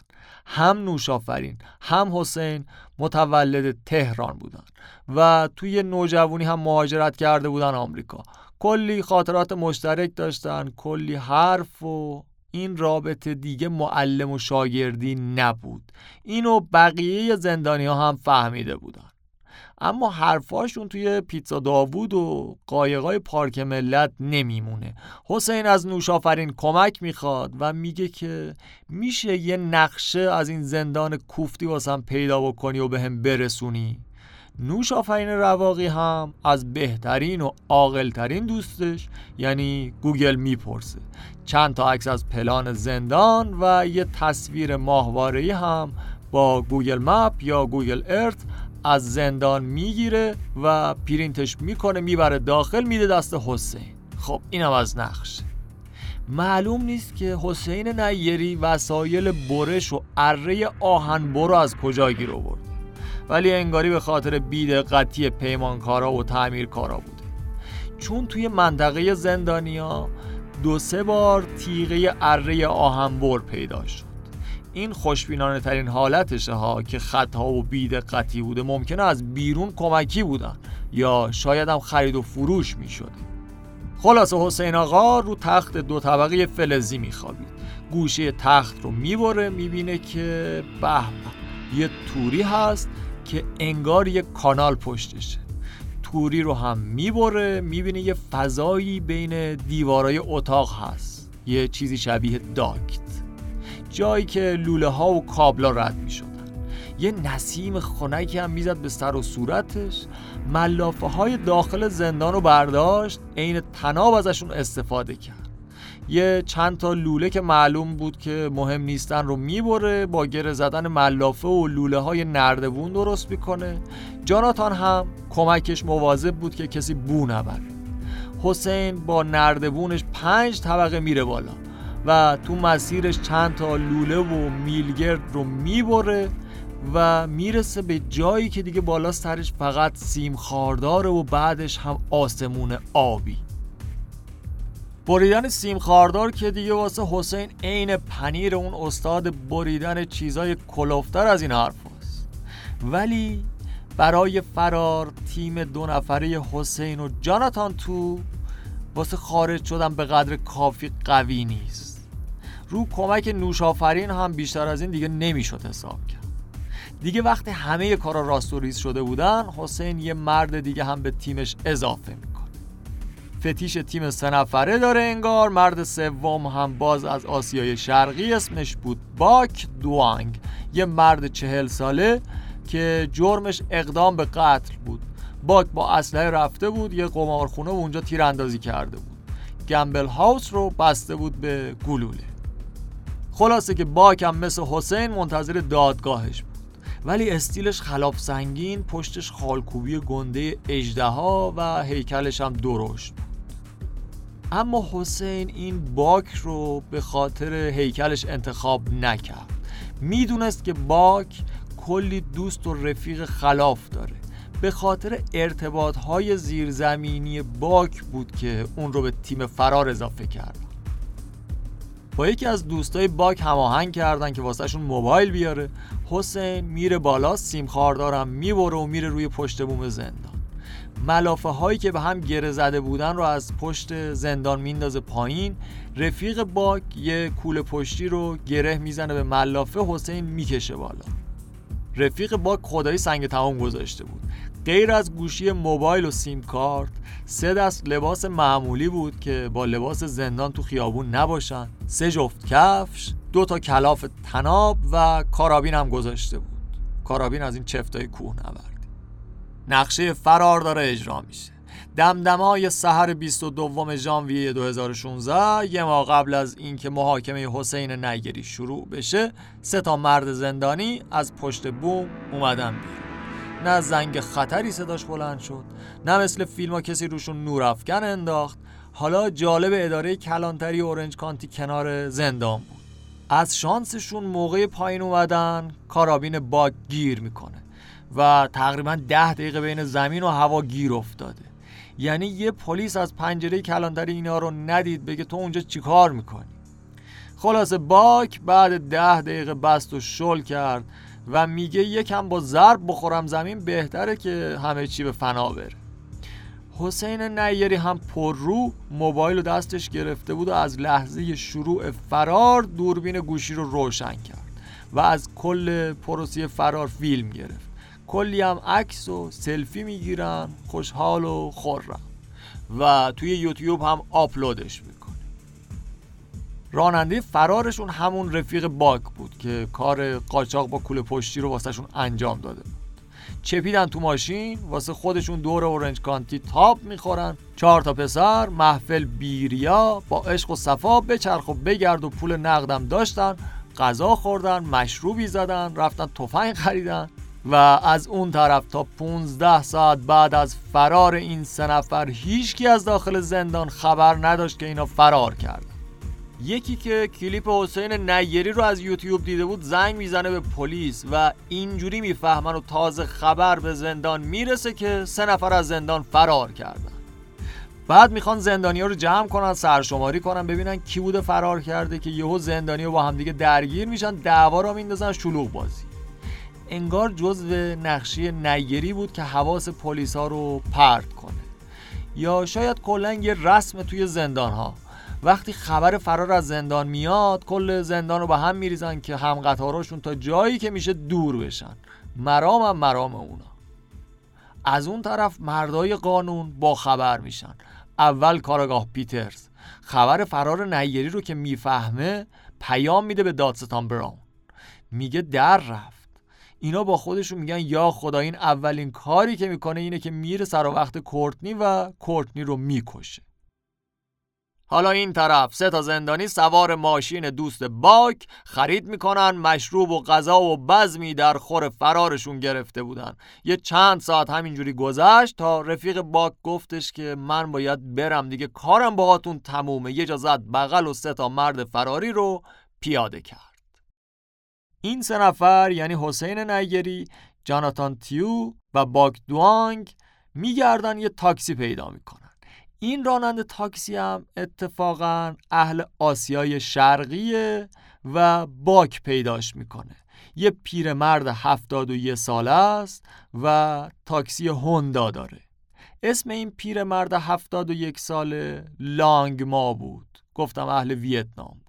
هم نوشافرین هم حسین متولد تهران بودن و توی نوجوانی هم مهاجرت کرده بودن آمریکا. کلی خاطرات مشترک داشتن کلی حرف و این رابطه دیگه معلم و شاگردی نبود. اینو بقیه زندانی ها هم فهمیده بودن. اما حرفاشون توی پیتزا داوود و قایقای پارک ملت نمیمونه. حسین از نوشافرین کمک می‌خواد و میگه که میشه یه نقشه از این زندان کوفتی واسم پیدا بکنی و به هم برسونی؟ نوش آفرین رواقی هم از بهترین و عاقلترین دوستش یعنی گوگل می‌پرسه. چند تا عکس از پلان زندان و یه تصویر ماهواره‌ای هم با Google Map یا Google Earth از زندان می‌گیره و پرینتش می‌کنه می‌بره داخل میده دست حسین. خب اینم از نقشه معلوم نیست که حسین نیری وسایل برش و اره آهن برو از کجا گیر آورد. ولی انگاری به خاطر بیدقتی پیمانکارا و تعمیرکارا بوده. چون توی منطقه زندانیا دو سه بار تیغه اره آهنبر پیدا شد. این خوشبینانه ترین حالتشه ها که خطا و بیدقتی بوده ممکنه از بیرون کمکی بودن یا شاید هم خرید و فروش می شده خلاصه حسین آقا رو تخت دو طبقه فلزی میخوابید. گوشه تخت رو می‌بره می‌بینه که به یه توری هست که انگار یه کانال پشتشه توری رو هم می‌بره می‌بینه یه فضایی بین دیوارای اتاق هست. یه چیزی شبیه داکت. جایی که لوله ها و کابلا رد می شدن. یه نسیم خنکی هم می‌زد به سر و صورتش. ملافه های داخل زندان رو برداشت. عین تناب ازشون استفاده کرد. یه چند تا لوله که معلوم بود که مهم نیستن رو می‌بره با گره زدن ملافه و لوله های نردبون درست می‌کنه. جاناتان هم کمکش مواظب بود که کسی بو نبره. حسین با نردبونش پنج طبقه میره بالا و تو مسیرش چند تا لوله و میلگرد رو می‌بره و می‌رسه به جایی که دیگه بالا سرش فقط سیم خارداره و بعدش هم آسمون آبی. بریدن سیم خاردار که دیگه واسه حسین عین پنیر اون استاد بریدن چیزای کلوفتر از این حرف هست. ولی برای فرار تیم دو نفره حسین و جاناتان تو واسه خارج شدن به قدر کافی قوی نیست. رو کمک نوشافرین هم بیشتر از این دیگه نمی‌شد حساب کرد. دیگه وقتی همه کارا راست شده بودن حسین یه مرد دیگه هم به تیمش اضافه می‌کنه فتیش تیم سه نفره داره انگار. مرد سوم هم باز از آسیای شرقی اسمش بود باک دوانگ. یه مرد چهل ساله که جرمش اقدام به قتل بود. باک با اسلحه رفته بود یه قمارخونه و اونجا تیراندازی کرده بود. گمبل هاوس رو بسته بود به گلوله. خلاصه که باک هم مثل حسین منتظر دادگاهش بود. ولی استیلش خلاف سنگین پشتش خالکوبی گنده اجدها و هیکلش هم درشت بود. اما حسین این باک رو به خاطر هیکلش انتخاب نکرد. می‌دونست که باک کلی دوست و رفیق خلاف داره. به خاطر ارتباط های زیرزمینی باک بود که اون رو به تیم فرار اضافه کرد. با یکی از دوستای باک هماهنگ کردن که واسهشون موبایل بیاره حسین میره بالا سیم خاردارم می‌بره و میره روی پشت بوم زندان. ملافه هایی که به هم گره زده بودن رو از پشت زندان میندازه پایین. رفیق باک یه کوله پشتی رو گره می‌زنه به ملافه حسین می‌کشه بالا. رفیق باک خدایی سنگ تمام گذاشته بود. غیر از گوشی موبایل و سیم کارت سه دست لباس معمولی بود که با لباس زندان تو خیابون نباشن. سه جفت کفش دو تا کلاف تناب و کارابین هم گذاشته بود. کارابین از این چفتای کوه نورد نقشه فرار داره اجرا میشه. دمدمای سحر 22 ژانویه 2016 یه ماه قبل از اینکه محاکمه حسین نیگری شروع بشه سه تا مرد زندانی از پشت بوم اومدن بیرون. نه زنگ خطری صداش بلند شد نه مثل فیلم ها کسی روشون نور افکن انداخت. حالا جالب اداره کلانتری اورنج کانتی کنار زندان بود. از شانسشون موقع پایین اومدن کارابین باگ گیر می‌کنه. و تقریبا ده دقیقه بین زمین و هوا گیر افتاده. یعنی یه پلیس از پنجره کلانتری اینا رو ندید بگه تو اونجا چیکار می‌کنی؟ خلاصه باک بعد ده دقیقه بست و شل کرد و میگه یکم با ضرب بخورم زمین بهتره که همه چی به فنا بره. حسین نیری هم پر رو موبایل رو دستش گرفته بود و از لحظه شروع فرار دوربین گوشی رو روشن کرد و از کل پروسه فرار فیلم گرفت. کلی هم عکس و سلفی می‌گیرن خوشحال و خرم و توی یوتیوب هم آپلودش می‌کنه. راننده فرارشون همون رفیق باک بود که کار قاچاق با کوله پشتی رو واسهشون انجام داده بود. چپیدن تو ماشین واسه خودشون دور اورنج کانتی تاب می‌خورن. چهار تا پسر محفل بی‌ریا با عشق و صفا بچرخ و بگرد و پول نقدم داشتن غذا خوردن مشروبی زدن رفتن تفنگ خریدن. و از اون طرف تا 15 ساعت بعد از فرار این سه نفر هیچکی از داخل زندان خبر نداشت که اینا فرار کردن. یکی که کلیپ حسین نیری رو از یوتیوب دیده بود زنگ می‌زنه به پلیس و اینجوری می‌فهمن و تازه خبر به زندان می‌رسه که سه نفر از زندان فرار کردن. بعد می‌خوان زندانی ها رو جمع کنن سرشماری کنن ببینن کی بوده فرار کرده که یهو زندانی ها با همدیگه درگیر میشن دعوا رو میندازن شلوغ بازی. انگار جزو نقشی نیری بود که حواس پلیس ها رو پرت کنه. یا شاید کلا یه رسم توی زندان ها وقتی خبر فرار از زندان میاد کل زندان رو به هم میریزن که هم قطاراشون تا جایی که میشه دور بشن. مرام هم مرام اونا. از اون طرف مردای قانون با خبر میشن. اول کارگاه پیترز. خبر فرار نیری رو که می‌فهمه پیام میده به دادستان براون میگه در رفت. اینا با خودشون میگن یا خدا این اولین کاری که می‌کنه اینه که میره سر وقت کورتنی و کورتنی رو می‌کشه. حالا این طرف سه تا زندانی سوار ماشین دوست باک خرید می‌کنن مشروب و غذا و بزمی در خور فرارشون گرفته بودن. یه چند ساعت همینجوری گذشت تا رفیق باک گفتش که من باید برم دیگه کارم باهاتون تمومه. یه جا زد بغل و سه تا مرد فراری رو پیاده کرد. این سه نفر یعنی حسین نیگری، جاناتان تیو و باک دوانگ میگردن یه تاکسی پیدا می‌کنن. این راننده تاکسی هم اتفاقا اهل آسیای شرقیه و باک پیداش می‌کنه. یه پیرمرد هفتاد و یه ساله است و تاکسی هوندا داره. اسم این پیرمرد هفتاد و یک ساله لانگ ما بود. گفتم اهل ویتنام.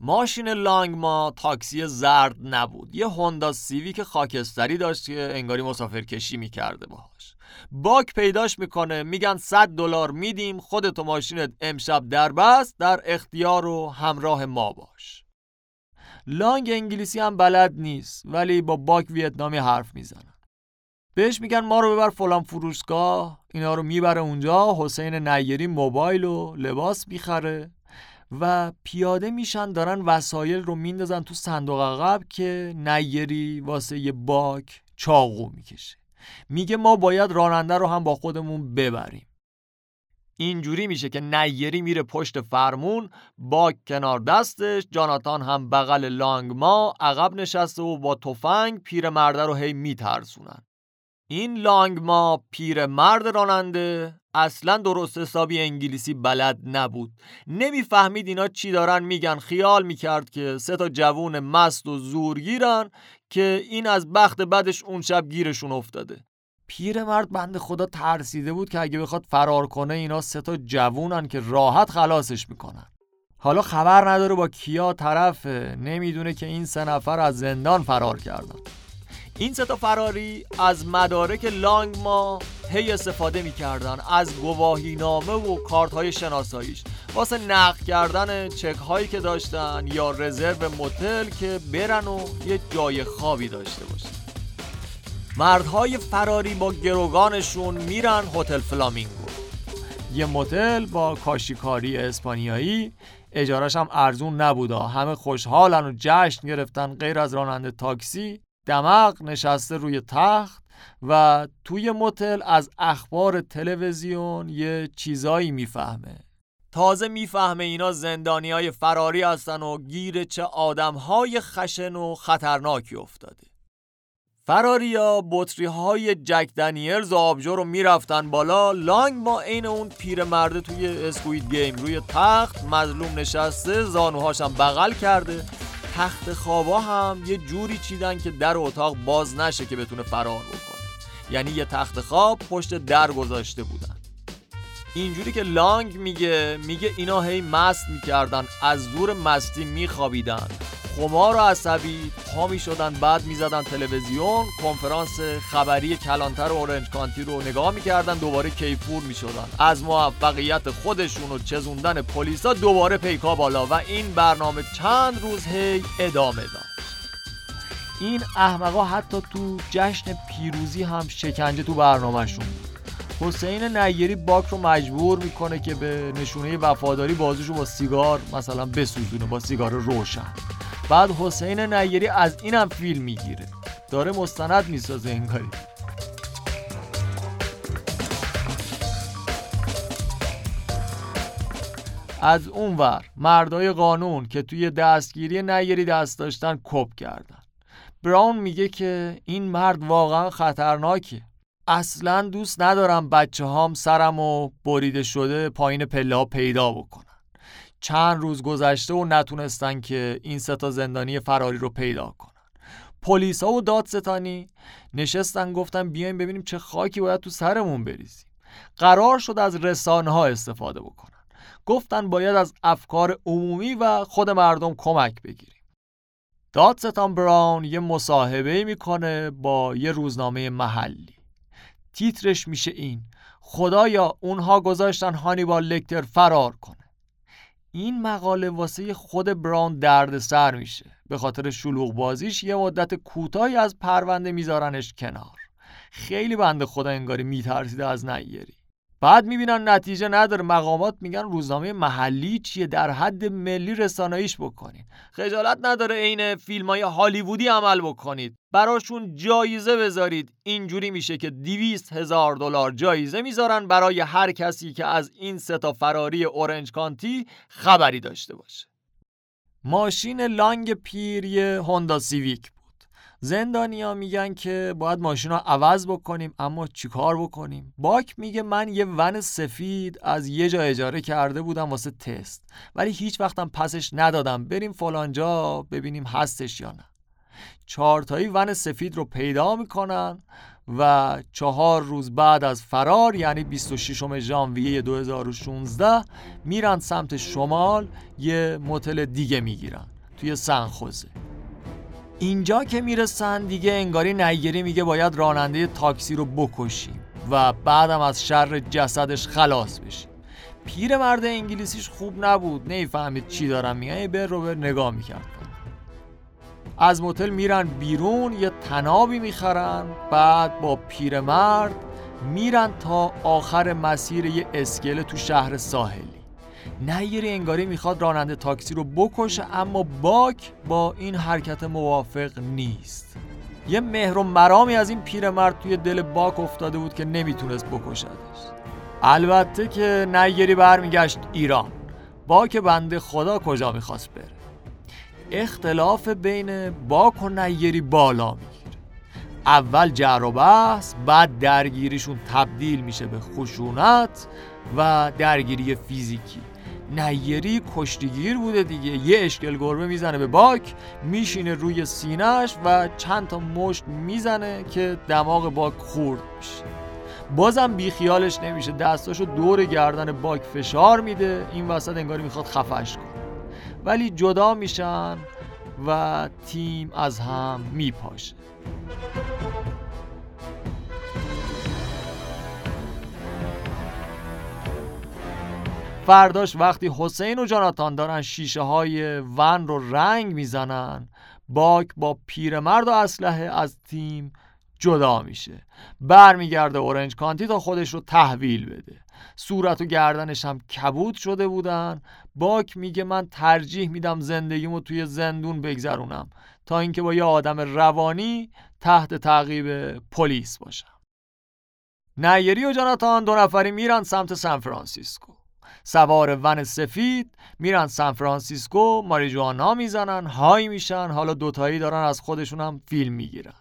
ماشین لانگ ما تاکسی زرد نبود. یه هوندا سیویک خاکستری داشت که انگاری مسافرکشی می‌کرده باهاش. باک پیداش می‌کنه میگن 100 دلار میدیم خودتو ماشینت امشب در بست در اختیار و همراه ما باش. لانگ انگلیسی هم بلد نیست ولی با باک ویتنامی حرف می‌زنن. بهش میگن ما رو ببر فلان فروشگاه اینا رو می‌بره اونجا حسین نیری موبایل و لباس می‌خره. و پیاده میشن دارن وسایل رو میندازن تو صندوق عقب که نیری واسه یه باک چاقو می‌کشه. میگه ما باید راننده رو هم با خودمون ببریم. اینجوری میشه که نیری میره پشت فرمون باک کنار دستش جاناتان هم بغل لانگ ما عقب نشسته و با تفنگ پیرمرده رو هی میترسونن. این لانگ ما پیر مرد راننده اصلا درست حسابی انگلیسی بلد نبود. نمی‌فهمید اینا چی دارن میگن. خیال می‌کرد که سه تا جوون مست و زورگیرن که این از بخت بدش اون شب گیرشون افتاده. پیرمرد بند خدا ترسیده بود که اگه بخواد فرار کنه اینا سه تا جوونن که راحت خلاصش می‌کنن. حالا خبر نداره با کیا طرفه. نمی‌دونه که این سه نفر از زندان فرار کردن. این ستا فراری از مدارک لانگ ما هی استفاده می‌کردن از گواهی نامه و کارت های شناساییش. واسه نقل کردن چک هایی که داشتن یا رزرو موتل که برن و یه جای خوابی داشته باشن. مردهای فراری با گروگانشون میرن هتل فلامینگو. یه متل با کاشیکاری اسپانیایی. اجارش هم ارزون نبودا همه خوشحالن و جشن گرفتن غیر از راننده تاکسی. دمق نشسته روی تخت و توی متل از اخبار تلویزیون یه چیزایی می‌فهمه. تازه می‌فهمه اینا زندانی های فراری هستن و گیر چه آدم های خشن و خطرناکی افتاده. فراریا بطری های جک دنیلز و آبجو رو می‌رفتن بالا لانگ با عین اون پیرمرده توی اسکوید گیم. روی تخت مظلوم نشسته زانوهاشم بغل کرده. تخت خوابا هم یه جوری چیدن که در اتاق باز نشه که بتونه فرار بکنه. یعنی یه تخت خواب پشت در گذاشته بودن. اینجوری که لانگ میگه میگه اینا هی مست می‌کردن از زور مستی میخوابیدن. خمار و عصبی پا می شدن بعد می زدن تلویزیون کنفرانس خبری کلانتر و اورنج کانتی رو نگاه می‌کردن دوباره کیفور می شدن از موفقیت خودشون و چزوندن پلیسا دوباره پیکا بالا و این برنامه چند روز هی ادامه داشت این احمقا حتی تو جشن پیروزی هم شکنجه تو برنامهشون حسین نیری باک رو مجبور می‌کنه که به نشونه وفاداری بازوشو با سیگار مثلا بسوزونه با سیگار روشن. بعد حسین نیری از اینم فیلم می‌گیره. داره مستند می‌سازه انگاری. از اونور مردای قانون که توی دستگیری نیری دست داشتن کپ کردن. براون میگه که این مرد واقعا خطرناکه. اصلا دوست ندارم بچه هام سرم و بریده شده پایین پله ها پیدا بکنن چند روز گذشته و نتونستن که این ستا زندانی فراری رو پیدا کنن. پلیس ها و دادستانی نشستن گفتن بیایم ببینیم چه خاکی باید تو سرمون بریزیم. قرار شد از رسانه ها استفاده بکنن. گفتن باید از افکار عمومی و خود مردم کمک بگیریم. دادستان براون یه مصاحبه می‌کنه با یه روزنامه محلی. تیترش میشه این خدایا اونها گذاشتن هانیبال لکتر فرار کنه. این مقاله واسه خود براون درد سر میشه. به خاطر شلوغ بازیش یه مدت کوتاهی از پرونده میذارنش کنار. خیلی بنده خدا انگاری میترسیده از نیری بعد می‌بینن نتیجه نداره. مقامات میگن روزنامه محلی چیه؟ در حد ملی رساناییش بکنین. خجالت نداره عین فیلم های هالیوودی عمل بکنید. براشون جایزه بذارید. اینجوری میشه که دیویست هزار دلار جایزه می‌ذارن برای هر کسی که از این سه تا فراری اورنج کانتی خبری داشته باشه. ماشین لانگ پیر یه هوندا سیویک. زندانیا میگن که باید ماشین رو عوض بکنیم اما چیکار بکنیم؟ باک میگه من یه ون سفید از یه جا اجاره کرده بودم واسه تست ولی هیچ وقتم پسش ندادم. بریم فلانجا ببینیم هستش یا نه. چهارتایی ون سفید رو پیدا می‌کنن و چهار روز بعد از فرار یعنی 26 ژانویه 2016 میرن سمت شمال یه متل دیگه می‌گیرن توی سنخوزه اینجا که می‌رسن دیگه انگاری نیگری میگه باید راننده تاکسی رو بکشیم و بعدم از شر جسدش خلاص بشیم. مرد انگلیسیش خوب نبود. نمی‌فهمید چی دارم میگن. بر رو بر نگاه می‌کرد. از موتل میرن بیرون یه تنابی می‌خرن بعد با پیرمرد میرن تا آخر مسیر یه اسکله تو شهر ساحلی. نیری انگاری می‌خواد راننده تاکسی رو بکشه اما باک با این حرکت موافق نیست. یه مهر و مرامی از این پیرمرد توی دل باک افتاده بود که نمی‌تونست بکشدش. البته که نیری برمیگشت ایران. باک بنده خدا کجا می‌خواست بره؟ اختلاف بین باک و نیری بالا می‌گیره. اول جر و بحث بعد درگیریشون تبدیل میشه به خشونت و درگیری فیزیکی. نیری کشتیگیر بوده دیگه. یه اشکل گربه می‌زنه به باک میشینه روی سینهش و چند تا مشت می‌زنه که دماغ باک خورد میشه بازم بیخیالش نمیشه. دستاشو دور گردن باک فشار میده. این وسط انگاری می‌خواد خفش کنه. ولی جدا میشن و تیم از هم میپاشه. فرداش وقتی حسین و جاناتان دارن شیشه های ون رو رنگ می‌زنن باک با پیرمرد و اسلحه از تیم جدا میشه. برمیگرده اورنج کانتی تا خودش رو تحویل بده. صورت و گردنش هم کبود شده بودن. باک میگه من ترجیح میدم زندگیمو توی زندون بگذرونم تا اینکه با یه آدم روانی تحت تعقیب پلیس باشم. نیری و جاناتان دو نفری میرن سمت سان فرانسیسکو. سوار ون سفید میرن سان فرانسیسکو ماریجوانا می‌زنن high میشن حالا دوتایی دارن از خودشون هم فیلم می‌گیرن.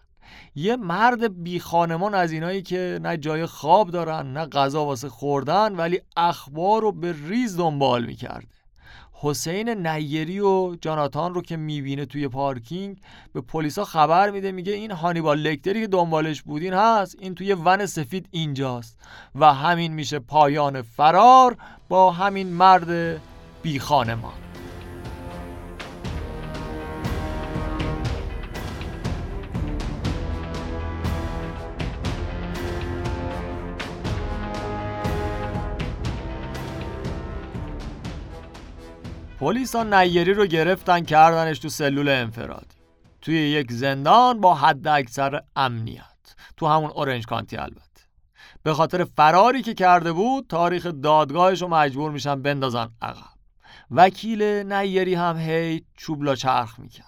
یه مرد بی خانمان از اینایی که نه جای خواب دارن نه غذا واسه خوردن ولی اخبار رو به ریز دنبال می‌کرده. حسین نیری و جاناتان رو که می‌بینه توی پارکینگ به پلیسا خبر میده میگه این هانیبال لکتری که دنبالش بودین هست این توی ون سفید اینجاست و همین میشه پایان فرار. با همین مرد بی خانمان. پلیسا نیری رو گرفتن کردنش تو سلول انفرادی. توی یک زندان با حد اکثر امنیت. تو همون اورنج کانتی البته. به خاطر فراری که کرده بود تاریخ دادگاهش رو مجبور میشن بندازن عقب. وکیل نیری هم هی چوبلا چرخ می‌کرد.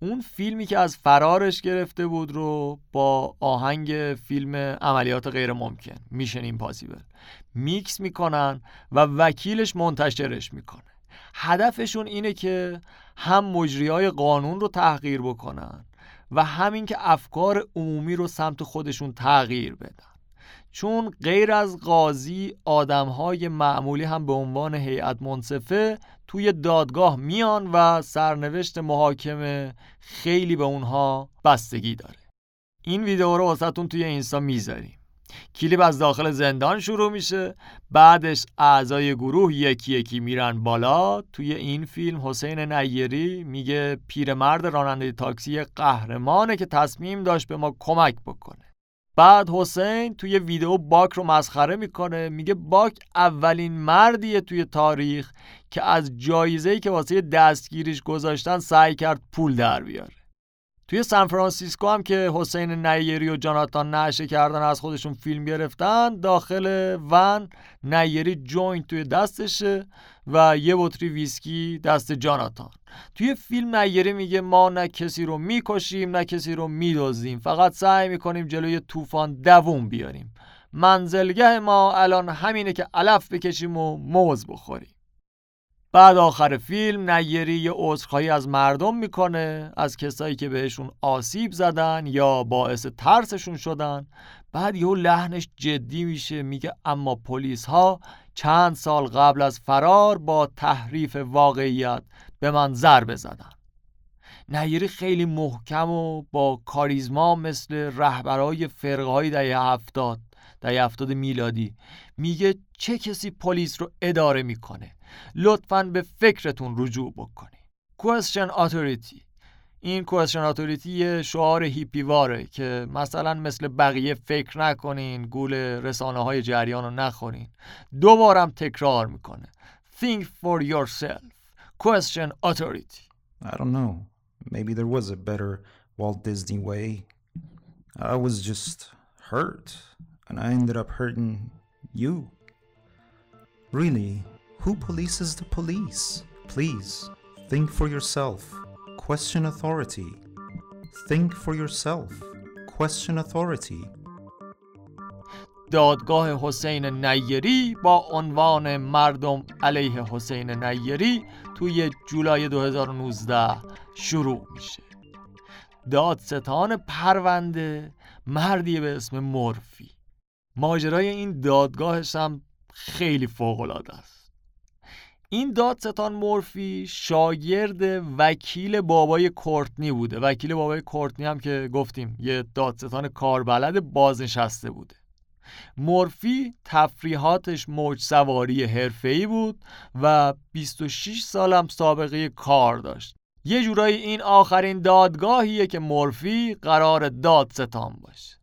اون فیلمی که از فرارش گرفته بود رو با آهنگ فیلم عملیات غیر ممکن میشن ایمپاسیبل. میکس می‌کنن و وکیلش منتشرش می‌کنه. هدفشون اینه که هم مجری های قانون رو تحقیر بکنن و همین که افکار عمومی رو سمت خودشون تغییر بدن. چون غیر از قاضی آدم های معمولی هم به عنوان هیئت منصفه توی دادگاه میان و سرنوشت محاکمه خیلی به اونها بستگی داره. این ویدیو رو واسهتون توی اینستا می‌ذاریم. کلیپ از داخل زندان شروع میشه بعدش اعضای گروه یکی یکی میرن بالا. توی این فیلم حسین نیری میگه پیرمرد راننده تاکسی قهرمانه که تصمیم داشت به ما کمک بکنه. بعد حسین توی ویدیو باک رو مسخره می‌کنه میگه باک اولین مردیه توی تاریخ که از جایزه‌ای که واسه دستگیریش گذاشتن سعی کرد پول در بیاره. توی سان فرانسیسکو هم که حسین نیری و جاناتان نشئه کردن از خودشون فیلم گرفتن داخل ون نیری joint توی دستشه و یه بطری ویسکی دست جاناتان. توی فیلم نیری میگه ما نه کسی رو می‌کشیم نه کسی رو می‌دزدیم فقط سعی می‌کنیم جلوی طوفان دووم بیاریم. منزلگه ما الان همینه که علف بکشیم و موز بخوریم. بعد آخر فیلم نیری یه عذرخواهی از مردم می‌کنه از کسایی که بهشون آسیب زدن یا باعث ترسشون شدن. بعد یه لحنش جدی میشه میگه اما پلیس ها چند سال قبل از فرار با تحریف واقعیت به من ضربه زدن. نیری خیلی محکم و با کاریزما مثل رهبرای فرقه های دهه هفتاد دهه هفتاد میلادی. میگه چه کسی پلیس رو اداره می‌کنه؟ لطفا به فکرتون رجوع بکنید question authority این authority یه شعار هیپیواره که مثلا مثل بقیه فکر نکنین گول رسانه های جریان رو نخورین دوبارم تکرار می‌کنه think for yourself question authority I don't know maybe there was a better Walt Disney way I was just hurt and I ended up hurting you really Who polices the police? Please, think for yourself. Question authority. Think for yourself. Question authority. دادگاه حسین نیری با عنوان مردم علیه حسین نیری توی جولای 2019 شروع میشه دادستان پرونده مردی به اسم مورفی ماجرای این دادگاهش هم خیلی فوق است این دادستان مورفی شاگرد وکیل بابای کورتنی بوده. وکیل بابای کورتنی هم که گفتیم یه دادستان کاربلد بازنشسته بوده. مورفی تفریحاتش موج سواری حرفه‌ای بود و 26 سالم سابقه کار داشت. یه جورایی این آخرین دادگاهیه که مورفی قرار دادستان باشه.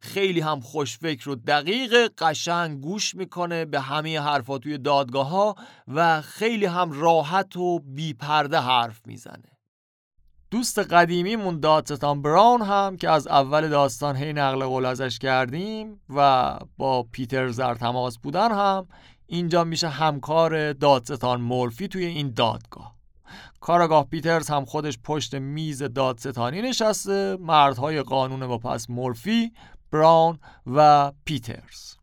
خیلی هم خوشفکر و دقیق قشنگ گوش می‌کنه به همه حرفا توی دادگاه ها و خیلی هم راحت و بیپرده حرف می‌زنه. دوست قدیمیمون دادستان براون هم که از اول داستان هی نقل قول ازش کردیم و با پیتر در تماس بودن هم اینجا میشه همکار دادستان مورفی توی این دادگاه. کاراگاه پیترز هم خودش پشت میز دادستانی نشسته مردهای قانون با پس مورفی براون و پیترز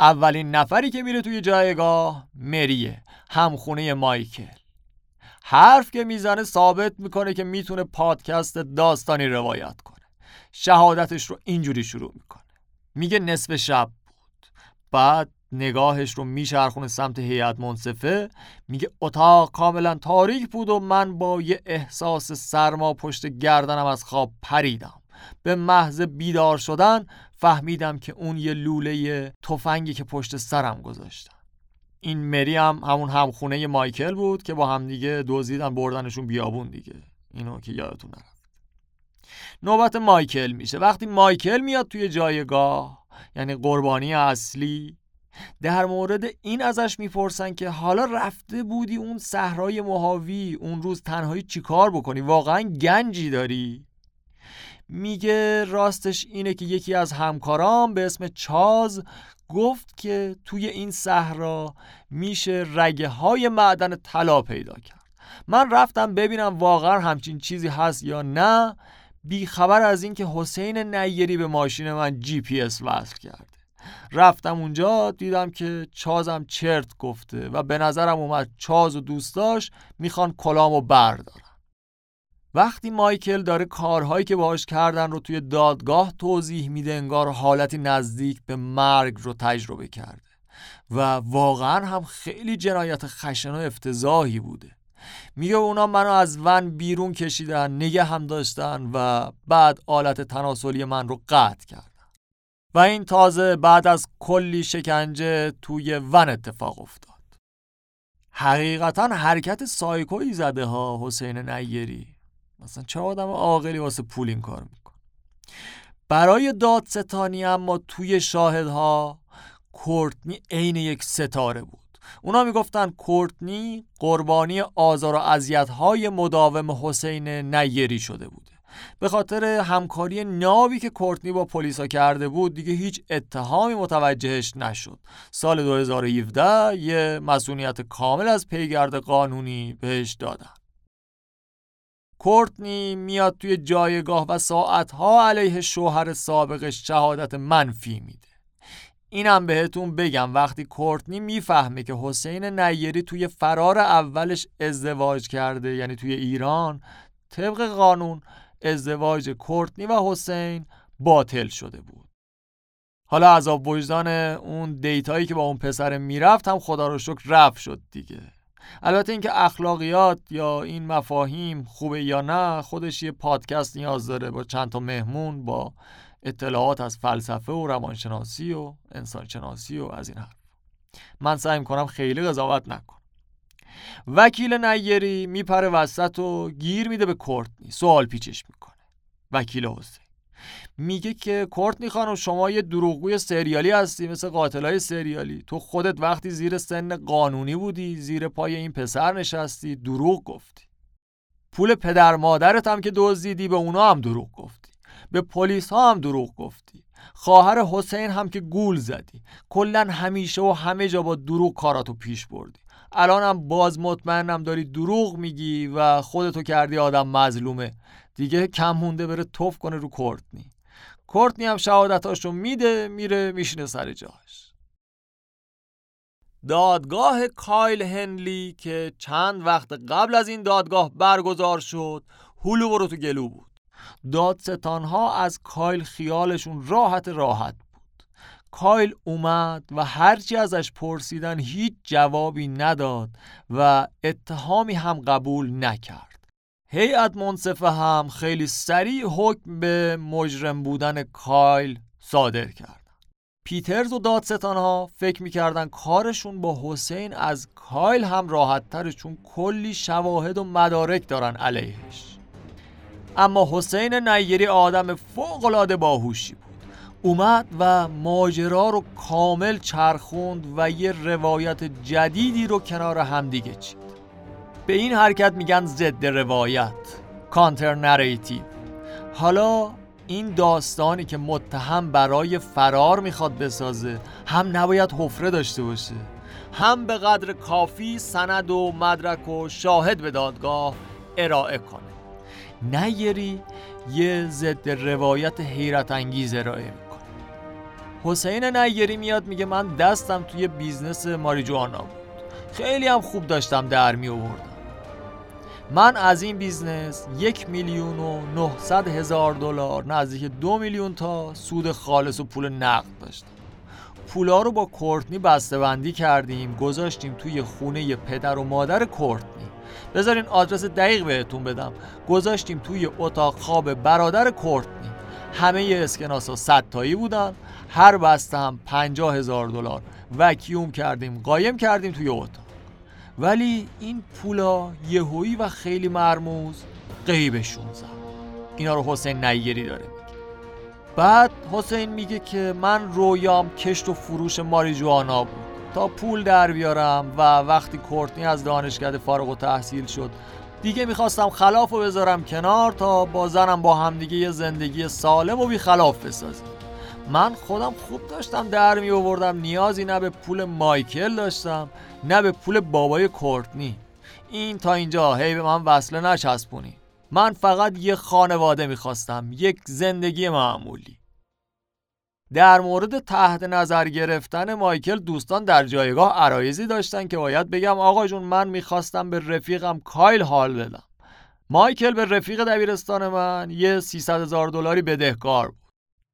اولین نفری که میره توی جایگاه مریه همخونه مایکل. حرف که می‌زنه ثابت می‌کنه که می‌تونه پادکست داستانی روایت کنه. شهادتش رو اینجوری شروع می‌کنه. میگه نصف شب بود. بعد نگاهش رو میچرخونه سمت هیئت منصفه. میگه اتاق کاملا تاریک بود و من با یه احساس سرما پشت گردنم از خواب پریدم. به محض بیدار شدن فهمیدم که اون یه لوله تفنگی که پشت سرم گذاشتم این مری هم همون همخونه مایکل بود که با همدیگه دزدیدن بردنشون بیابون دیگه. اینو که یادتون نرفت. نوبت مایکل میشه. وقتی مایکل میاد توی جایگاه یعنی قربانی اصلی در مورد این ازش می‌پرسن که حالا رفته بودی اون صحرای مهاوی اون روز تنهایی چیکار بکنی؟ واقعا گنجی داری؟ میگه راستش اینه که یکی از همکارام به اسم چاز گفت که توی این صحرا میشه رگه های معدن طلا پیدا کرد. من رفتم ببینم واقعا همچین چیزی هست یا نه. بیخبر از اینکه حسین نیری به ماشین من جی پی اس وصل کرده. رفتم اونجا دیدم که چازم چرت گفته و به نظرم اومد چاز و دوستاش می‌خوان کلامو بردارن. وقتی مایکل داره کارهایی که باهاش کردن رو توی دادگاه توضیح میده انگار حالتی نزدیک به مرگ رو تجربه کرده. و واقعا هم خیلی جنایت خشن و افتضاحی بوده. میگه اونا منو از ون بیرون کشیدن نگه هم داشتن و بعد آلت تناسلی من رو قطع کردن. و این تازه بعد از کلی شکنجه توی ون اتفاق افتاد. حقیقتا حرکت سایکویی زده ها حسین نیری مثلا چه آدم عاقلی واسه پول این کار میکن برای دادستانی اما توی شاهدها کورتنی عین یک ستاره بود. اونا می‌گفتن کورتنی قربانی آزار و اذیت‌های مداوم حسین نیری شده بوده. به خاطر همکاری نابی که کورتنی با پلیسا کرده بود دیگه هیچ اتهامی متوجهش نشد. سال 2017 یه مسئولیت کامل از پیگرد قانونی بهش دادن. کورتنی میاد توی جایگاه و ساعتها علیه شوهر سابقش شهادت منفی میده. اینم بهتون بگم وقتی کورتنی می‌فهمه که حسین نیری توی فرار اولش ازدواج کرده یعنی توی ایران طبق قانون ازدواج کورتنی و حسین باطل شده بود. حالا عذاب وجدان اون دیتایی که با اون پسر می‌رفت هم خدا رو شکر رفت شد دیگه. البته اینکه اخلاقیات یا این مفاهیم خوبه یا نه خودش یه پادکست نیاز داره با چند تا مهمون با اطلاعات از فلسفه و روانشناسی و انسانشناسی و از این حرف. من سعی کنم خیلی قضاوت نکنم. وکیل نیری میپره وسط و گیر میده به کورتنی سوال پیچش می‌کنه. وکیل حسین میگه که کورتنی خانم شما یه دروغگوی سریالی هستی مثل قاتلای سریالی. تو خودت وقتی زیر سن قانونی بودی زیر پای این پسر نشستی دروغ گفتی. پول پدر مادرت هم که دزدیدی به اونا هم دروغ گفتی. به پلیس ها هم دروغ گفتی. خواهر حسین هم که گول زدی. کلا همیشه و همه جا با دروغ کاراتو پیش بردی. الانم باز مطمئنم داری دروغ میگی و خودتو کردی آدم مظلومه. دیگه کم مونده بره توف کنه رو کورتنی کورتنی هم شهادتاشو میده میره میشینه سر جاش. دادگاه کایل هنلی که چند وقت قبل از این دادگاه برگزار شد هلو برو تو گلو بود. دادستان ها از کایل خیالشون راحت راحت بود. کایل اومد و هرچی ازش پرسیدن هیچ جوابی نداد و اتهامی هم قبول نکرد. هیئت منصفه هم خیلی سریع حکم به مجرم بودن کایل صادر کرد پیترز و دادستان ها فکر می‌کردن کارشون با حسین از کایل هم راحت تره چون کلی شواهد و مدارک دارن علیهش. اما حسین نیری آدم فوقلاده باهوشی بود. اومد و ماجرا رو کامل چرخوند و یه روایت جدیدی رو کنار همدیگه چید. به این حرکت میگن ضد روایت کانتر نریتیو حالا این داستانی که متهم برای فرار می‌خواد بسازه هم نباید حفره داشته باشه هم به قدر کافی سند و مدرک و شاهد به دادگاه ارائه کنه. نیری یه ضد روایت حیرت انگیز ارائه می‌کنه. حسین نیری میاد میگه من دستم توی business ماریجوانا بود. خیلی هم خوب داشتم درآمد من از این business یک میلیون و نهصد هزار دلار نزدیک دو میلیون تا سود خالص و پول نقد داشتم. پولا رو با کورتنی بسته‌بندی کردیم گذاشتیم توی خونه پدر و مادر کورتنی. بذارین آدرس دقیق بهتون بدم. گذاشتیم توی اتاق خواب برادر کورتنی. همه اسکناس ها صد تایی بودن. هر بسته هم پنجاه هزار دلار. وکیوم کردیم قایم کردیم توی اتاق. ولی این پولا یهویی و خیلی مرموز قیبشون زد. اینا رو حسین نیری داره میگه. بعد حسین میگه که من رویام کشت و فروش ماریجوانا بود. تا پول در بیارم و وقتی کورتنی از دانشکده فارغ و تحصیل شد دیگه می‌خواستم خلاف رو بذارم کنار تا با زنم با همدیگه یه زندگی سالم و بی خلاف بسازیم. من خودم خوب داشتم در می آوردم نیازی نه به پول مایکل داشتم. نه به پول بابای کورتنی این تا اینجا هی به من وصله نچسبونی. من فقط یه خانواده می‌خواستم یک زندگی معمولی. در مورد تحت نظر گرفتن مایکل دوستان در جایگاه عرایزی داشتن که باید بگم آقا جون من می‌خواستم به رفیقم کایل حال بدم. مایکل به رفیق دبیرستان من یه 300 هزار دلاری بدهکار بود.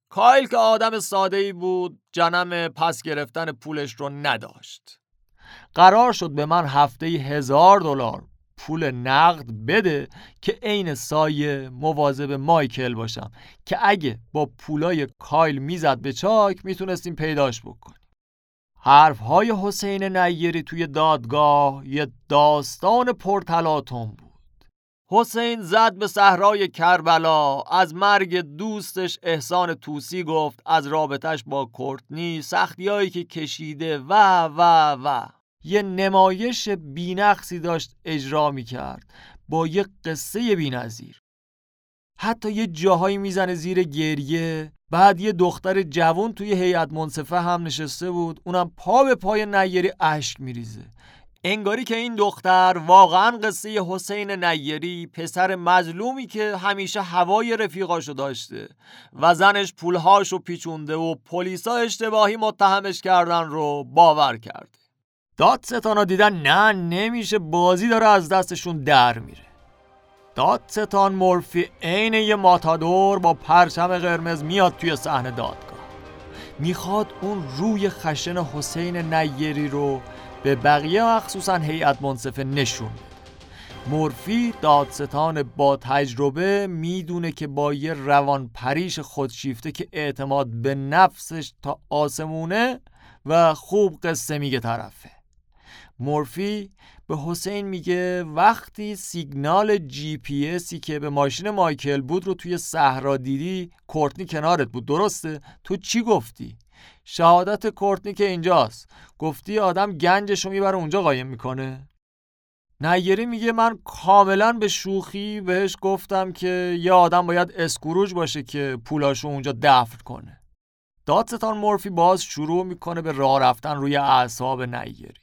کایل که آدم ساده ای بود جنم پس گرفتن پولش رو نداشت. قرار شد به من هفته هزار دلار پول نقد بده که عین سایه مواظب مایکل باشم که اگه با پولای کایل می‌زد به چاک می‌تونستیم پیداش بکنیم. حرف های حسین نیری توی دادگاه یه داستان پرتلاتون بود. حسین زد به صحرای کربلا. از مرگ دوستش احسان توسی گفت از رابطش با کورتنی سختیایی که کشیده و و و. یه نمایش بینقصی داشت اجرا می‌کرد با یه قصه بینظیر. حتی یه جاهایی می‌زنه زیر گریه. بعد یه دختر جوان توی هیئت منصفه هم نشسته بود. اونم پا به پای نیری اشک میریزه. انگاری که این دختر واقعا قصه حسین نیری پسر مظلومی که همیشه هوای رفیقاشو داشته و زنش پولهاشو پیچونده و پلیسا اشتباهی متهمش کردن رو باور کرده. دادستانا دیدن نه نمیشه بازی داره از دستشون در میره. دادستان مورفی عین یه ماتادور با پرچم قرمز میاد توی صحنه دادگاه. می‌خواد اون روی خشن حسین نیری رو به بقیه مخصوصا هیئت منصفه نشون مورفی دادستان با تجربه می‌دونه که با یه روان پریش خودشیفته که اعتماد به نفسش تا آسمونه و خوب قصه میگه طرفه. مورفی به حسین میگه وقتی سیگنال جی پی اسی که به ماشین مایکل بود رو توی صحرا دیدی کورتنی کنارت بود. درسته؟ تو چی گفتی؟ شهادت کورتنی که اینجاست. گفتی آدم گنجشو می‌بره اونجا قایم می‌کنه. نیری میگه من کاملا به شوخی بهش گفتم که یه آدم باید اسکروج باشه که پولاشو اونجا دفن کنه. دادستان مورفی باز شروع می‌کنه به راه رفتن روی اعصاب نیری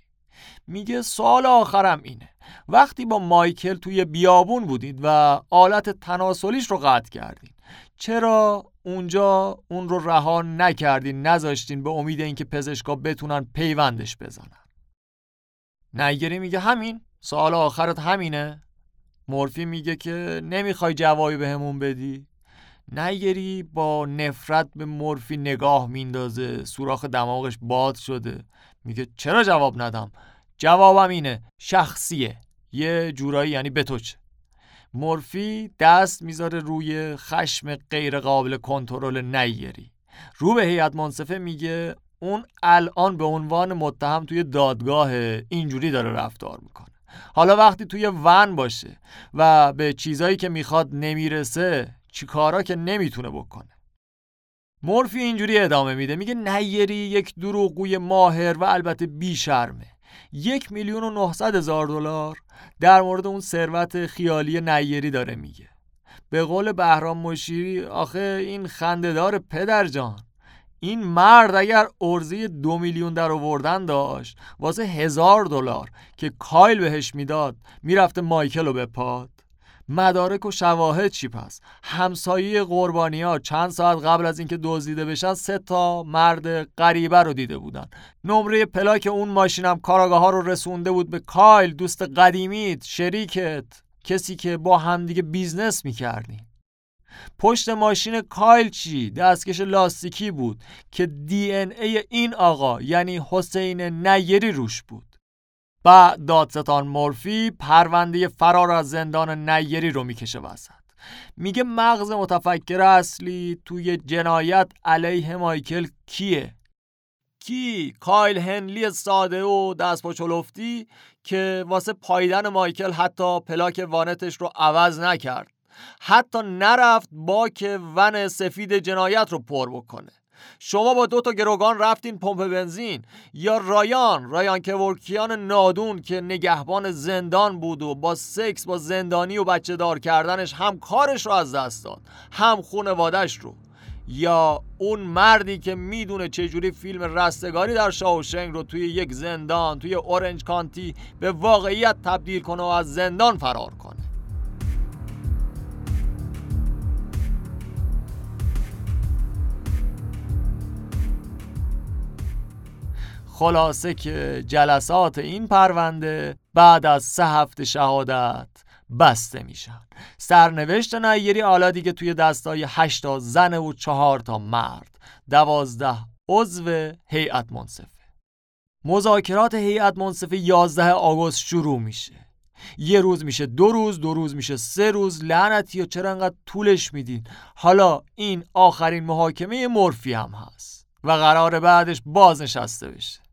میگه سال آخرم اینه. وقتی با مایکل توی بیابون بودید و آلت تناسلیش رو قطع کردین چرا اونجا اون رو رها نکردین نذاشتین به امید اینکه پزشکا بتونن پیوندش بزنن؟ نیگری میگه همین سال آخرت همینه. مورفی میگه که نمی‌خوای جوابی بهمون به بدی. نیگری با نفرت به مورفی نگاه میندازه. سوراخ دماغش باد شده. میگه چرا جواب ندم؟ جوابم اینه شخصیه. یه جورایی یعنی به مورفی دست می‌ذاره روی خشم غیر قابل کنترل نیری رو به هیئت منصفه میگه اون الان به عنوان متهم توی دادگاه اینجوری داره رفتار می‌کنه. حالا وقتی توی ون باشه و به چیزایی که می‌خواد نمی‌رسه چیکارا که نمی‌تونه بکنه. مورفی اینجوری ادامه میده. میگه نیری یک دروغگوی ماهر و البته بیشرمه. یک میلیون و نهصد هزار دلار در مورد اون ثروت خیالی نیری داره میگه. به قول بهرام مشیری آخه این خندهدار پدر جان این مرد اگر ارزی دو میلیون در آوردن داشت واسه هزار دلار که کایل بهش می‌داد می‌رفته مایکل رو بپاد مدارک و شواهد چی پس؟ همسایه قربانی ها چند ساعت قبل از اینکه دزدیده بشن سه تا مرد غریبه رو دیده بودن. نمره پلاک اون ماشینم کاراگاه ها رو رسونده بود به کایل. دوست قدیمیت شریکت. کسی که با همدیگه business می‌کردین پشت ماشین کایل چی؟ دستکش لاستیکی بود که DNA این آقا یعنی حسین نیری روش بود. بعد دادستان مورفی پرونده فرار از زندان نیری رو می‌کشه وسط. میگه مغز متفکر اصلی توی جنایت علیه مایکل کیه؟ کی؟ کایل هنلی ساده و دست با چلفتی که واسه پایدن مایکل حتی پلاک وانتش رو عوض نکرد. حتی نرفت باک ون سفید جنایت رو پر بکنه. شما با دو تا گروگان رفتین پمپ بنزین. یا رایان رایان کورکیان نادون که نگهبان زندان بود و با سکس با زندانی و بچه دار کردنش هم کارش رو از دست داد هم خونوادش رو. یا اون مردی که می‌دونه چجوری فیلم رستگاری در شاوشنگ رو توی یک زندان توی اورنج کانتی به واقعیت تبدیل کنه و از زندان فرار کنه. خلاصه که جلسات این پرونده بعد از سه هفته شهادت بسته میشن. سرنوشت نیری حالا دیگه توی دستای هشتا زن و چهار تا مرد. دوازده عضو هیئت منصفه. مذاکرات هیئت منصفه 11 آگوست شروع میشه. یه روز میشه دو روز دو روز میشه سه روز. لعنتی و چرا انقدر طولش میدین؟ حالا این آخرین محاکمه مورفی هم هست و قرار بعدش بازنشسته بشه.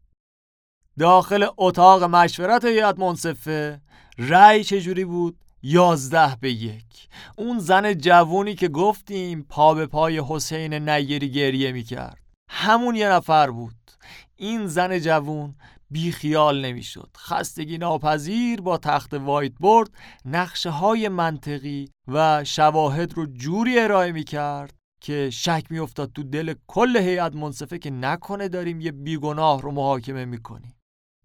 داخل اتاق مشورت هیئت منصفه رأی چجوری بود؟ یازده به یک. اون زن جوونی که گفتیم پا به پای حسین نیری گریه می‌کرد. همون یه نفر بود. این زن جوون بیخیال نمی‌شد. خستگی ناپذیر با تخت وایت بورد نقشه های منطقی و شواهد رو جوری ارائه می‌کرد که شک میافتاد تو دل کل هیئت منصفه که نکنه داریم یه بیگناه رو محاکمه می‌کنیم.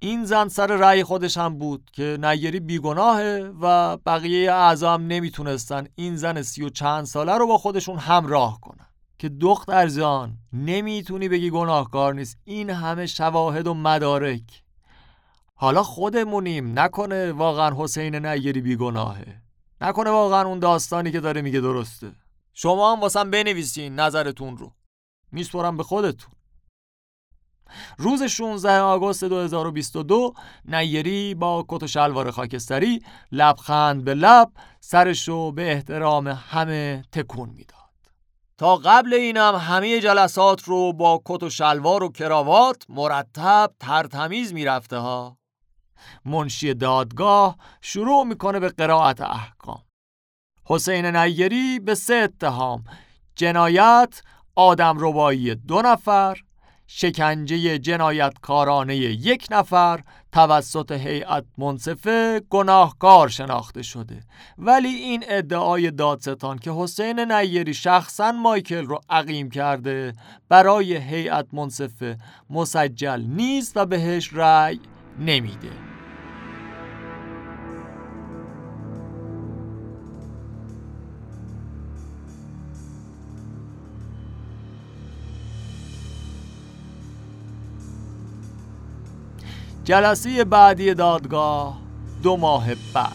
این زن سر رأی خودش هم بود که نیری بیگناهه و بقیه اعضا هم نمی‌تونستن این زن سی و چند ساله رو با خودشون همراه کنن. که دختر جان نمی‌تونی بگی گناهکار نیست. این همه شواهد و مدارک. حالا خودمونیم. نکنه واقعا حسین نیری بیگناهه. نکنه واقعا اون داستانی که داره میگه درسته. شما هم واسم بنویسین نظرتون رو. میسپرم به خودتون. روز 16 آگوست 2022 نیری با کت و شلوار خاکستری لبخند به لب سرشو به احترام همه تکون می‌داد. تا قبل اینم همه جلسات رو با کت و شلوار و کراوات مرتب ترتمیز می‌رفته ها. منشی دادگاه شروع می‌کنه به قرائت احکام. حسین نیری به سه اتهام. جنایت آدم ربایی دو نفر. شکنجه جنایتکارانه یک نفر توسط هیئت منصفه گناهکار شناخته شده. ولی این ادعای دادستان که حسین نیری شخصا مایکل رو عقیم کرده برای هیئت منصفه مسجل نیست و بهش رأی نمیده. جلسه بعدی دادگاه دو ماه بعد